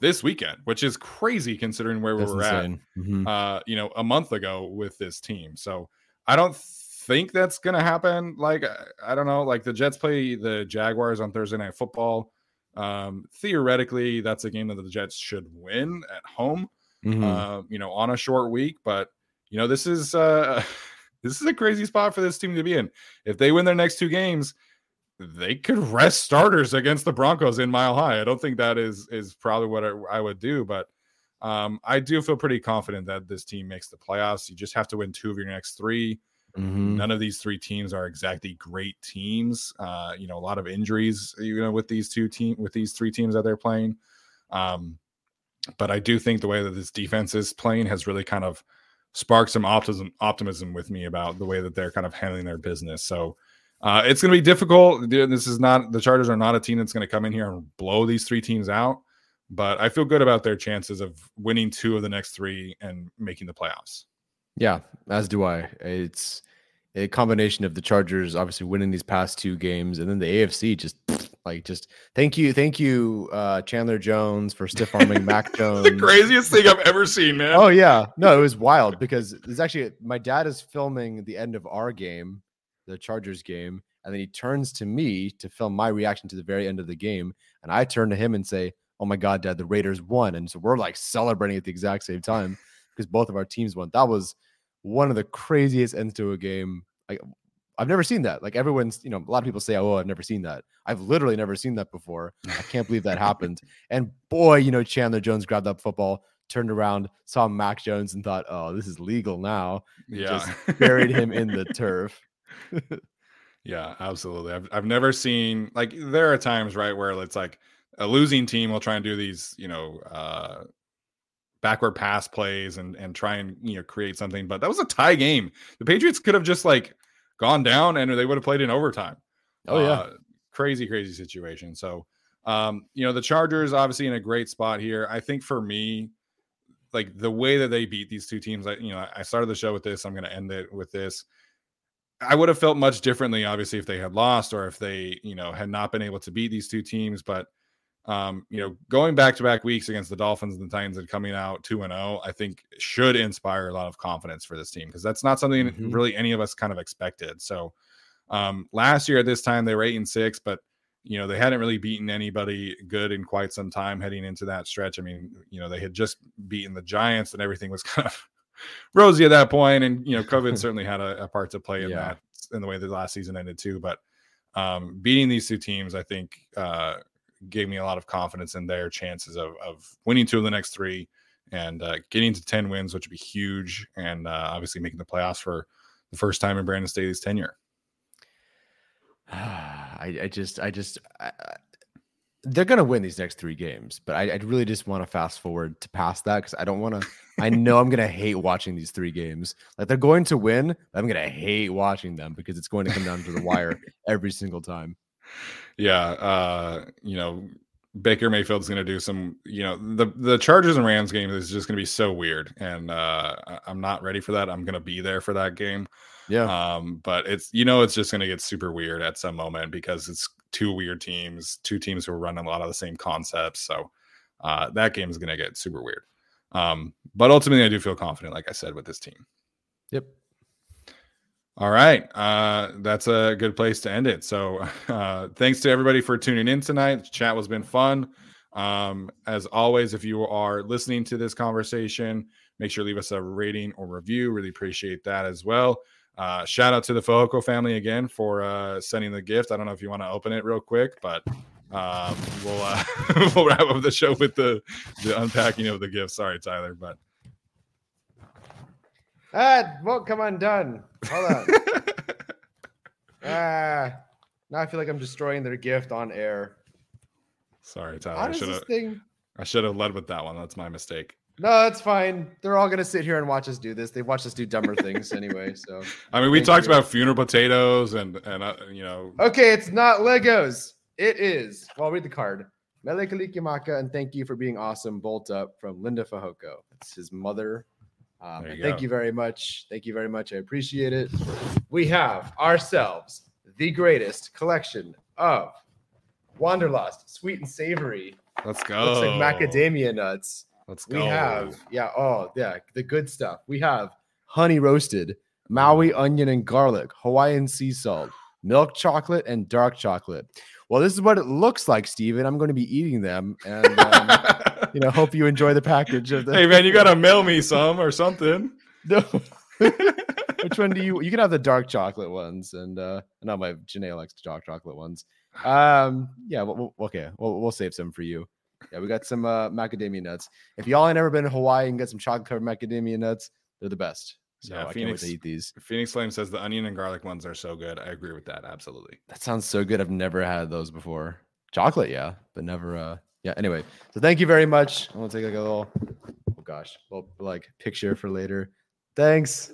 this weekend, which is crazy considering where That's we were insane. at, mm-hmm. uh, you know, a month ago with this team. So I don't think that's going to happen. Like, I don't know. Like, the Jets play the Jaguars on Thursday Night Football. Um, theoretically, that's a game that the Jets should win at home, mm-hmm. uh, you know, on a short week. But, you know, this is, uh, this is a crazy spot for this team to be in. If they win their next two games, they could rest starters against the Broncos in Mile High. I don't think that is is probably what I, I would do, but um, I do feel pretty confident that this team makes the playoffs. You just have to win two of your next three. Mm-hmm. None of these three teams are exactly great teams. Uh, you know, a lot of injuries, you know, with these two team with these three teams that they're playing. Um, but I do think the way that this defense is playing has really kind of sparked some optimism optimism with me about the way that they're kind of handling their business. So uh, it's going to be difficult. This is not the Chargers are not a team that's going to come in here and blow these three teams out. but I feel good about their chances of winning two of the next three and making the playoffs. Yeah, as do I. It's a combination of the Chargers obviously winning these past two games, and then the AFC just like just thank you, thank you, uh, Chandler Jones for stiff arming Mac Jones. the craziest thing I've ever seen, man. Oh yeah, no, it was wild because it's actually my dad is filming the end of our game, the Chargers game, and then he turns to me to film my reaction to the very end of the game, and I turn to him and say, "Oh my God, Dad, the Raiders won!" And so we're like celebrating at the exact same time because both of our teams won. That was one of the craziest ends to a game. Like I've never seen that. Like everyone's, you know, a lot of people say, "Oh, I've never seen that." I've literally never seen that before. I can't believe that happened. And boy, you know, Chandler Jones grabbed that football, turned around, saw Mac Jones, and thought, "Oh, this is legal now." Yeah, just buried him in the turf. yeah, absolutely. I've I've never seen like there are times right where it's like a losing team will try and do these, you know, uh backward pass plays and and try and you know create something. But that was a tie game. The Patriots could have just like gone down and they would have played in overtime. Oh yeah, uh, crazy crazy situation. So um, you know the Chargers obviously in a great spot here. I think for me, like the way that they beat these two teams, I you know I started the show with this. I'm going to end it with this. I would have felt much differently, obviously, if they had lost or if they, you know, had not been able to beat these two teams. But um, you know, going back to back weeks against the Dolphins and the Titans and coming out 2 and 0, I think should inspire a lot of confidence for this team because that's not something mm-hmm. really any of us kind of expected. So um, last year at this time they were 8 and 6, but you know, they hadn't really beaten anybody good in quite some time heading into that stretch. I mean, you know, they had just beaten the Giants and everything was kind of rosy at that point, and you know, COVID certainly had a, a, part to play in yeah. that in the way the last season ended too. But um, beating these two teams, I think, uh, gave me a lot of confidence in their chances of, of winning two of the next three and uh, getting to 10 wins, which would be huge. And uh, obviously making the playoffs for the first time in Brandon Staley's tenure. I, I just, I just, I, they're going to win these next three games, but I, I really just want to fast forward to past that because I don't want to. I know I'm going to hate watching these three games. Like they're going to win, I'm going to hate watching them because it's going to come down to the wire every single time yeah, uh, you know, Baker Mayfield's going to do some, you know, the the Chargers and Rams game is just going to be so weird, and uh, I'm not ready for that. I'm going to be there for that game. Yeah. Um, but it's you know it's just going to get super weird at some moment because it's two weird teams, two teams who are running a lot of the same concepts. So uh, that game is going to get super weird. Um, but ultimately, I do feel confident, like I said, with this team. Yep. All right. Uh, that's a good place to end it. So uh, thanks to everybody for tuning in tonight. The chat has been fun. Um, as always, if you are listening to this conversation, make sure to leave us a rating or review. Really appreciate that as well. Uh, shout out to the Fehoko family again for uh, sending the gift. I don't know if you want to open it real quick, but um, we'll uh, we'll wrap up the show with the the unpacking of the gift. Sorry, Tyler, but Ah, won't come undone. Hold on. ah, now I feel like I'm destroying their gift on air. Sorry, Tyler. I should have. Thing... I should have led with that one. That's my mistake. No, that's fine. They're all gonna sit here and watch us do this. They've watched us do dumber things anyway. So I mean, we talked you. about funeral potatoes and and uh, you know. Okay, it's not Legos. It is. Well, I'll read the card. Mele Kalikimaka, and thank you for being awesome. Bolt up from Linda Fehoko. It's his mother um, you thank you very much. Thank you very much. I appreciate it. We have ourselves the greatest collection of Wanderlust, sweet and savory. Let's go. Looks like macadamia nuts. Let's go. We have, yeah, oh, yeah, the good stuff. We have honey roasted, Maui onion and garlic, Hawaiian sea salt, milk chocolate, and dark chocolate. Well, this is what it looks like, Steven. I'm going to be eating them. And um, you know, hope you enjoy the package of the. Hey man, you gotta mail me some or something. No. Which one do you? You can have the dark chocolate ones, and uh, not my Janae likes the dark chocolate ones. Um, yeah, well, okay, we'll, we'll save some for you. Yeah, we got some uh, macadamia nuts. If y'all ain't ever been to Hawaii and get some chocolate covered macadamia nuts, they're the best. So yeah, I Phoenix, can't wait to eat these. Phoenix Flame says the onion and garlic ones are so good. I agree with that. Absolutely. That sounds so good. I've never had those before. Chocolate, yeah, but never uh yeah. Anyway, so thank you very much. I'm gonna take like a little, oh gosh, little like picture for later. Thanks.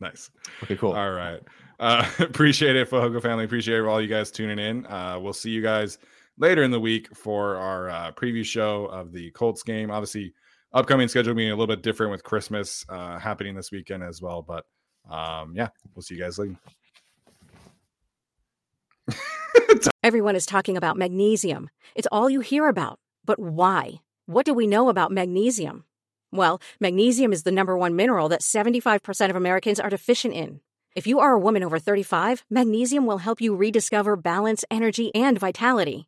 Nice. Okay, cool. All right. Uh, appreciate it, Fehoko family. Appreciate all you guys tuning in. Uh, we'll see you guys later in the week for our uh, preview show of the Colts game. Obviously, upcoming schedule being a little bit different with Christmas uh, happening this weekend as well. But um, yeah, we'll see you guys later. Everyone is talking about magnesium. It's all you hear about. But why? What do we know about magnesium? Well, magnesium is the number one mineral that 75% of Americans are deficient in. If you are a woman over 35, magnesium will help you rediscover balance, energy, and vitality.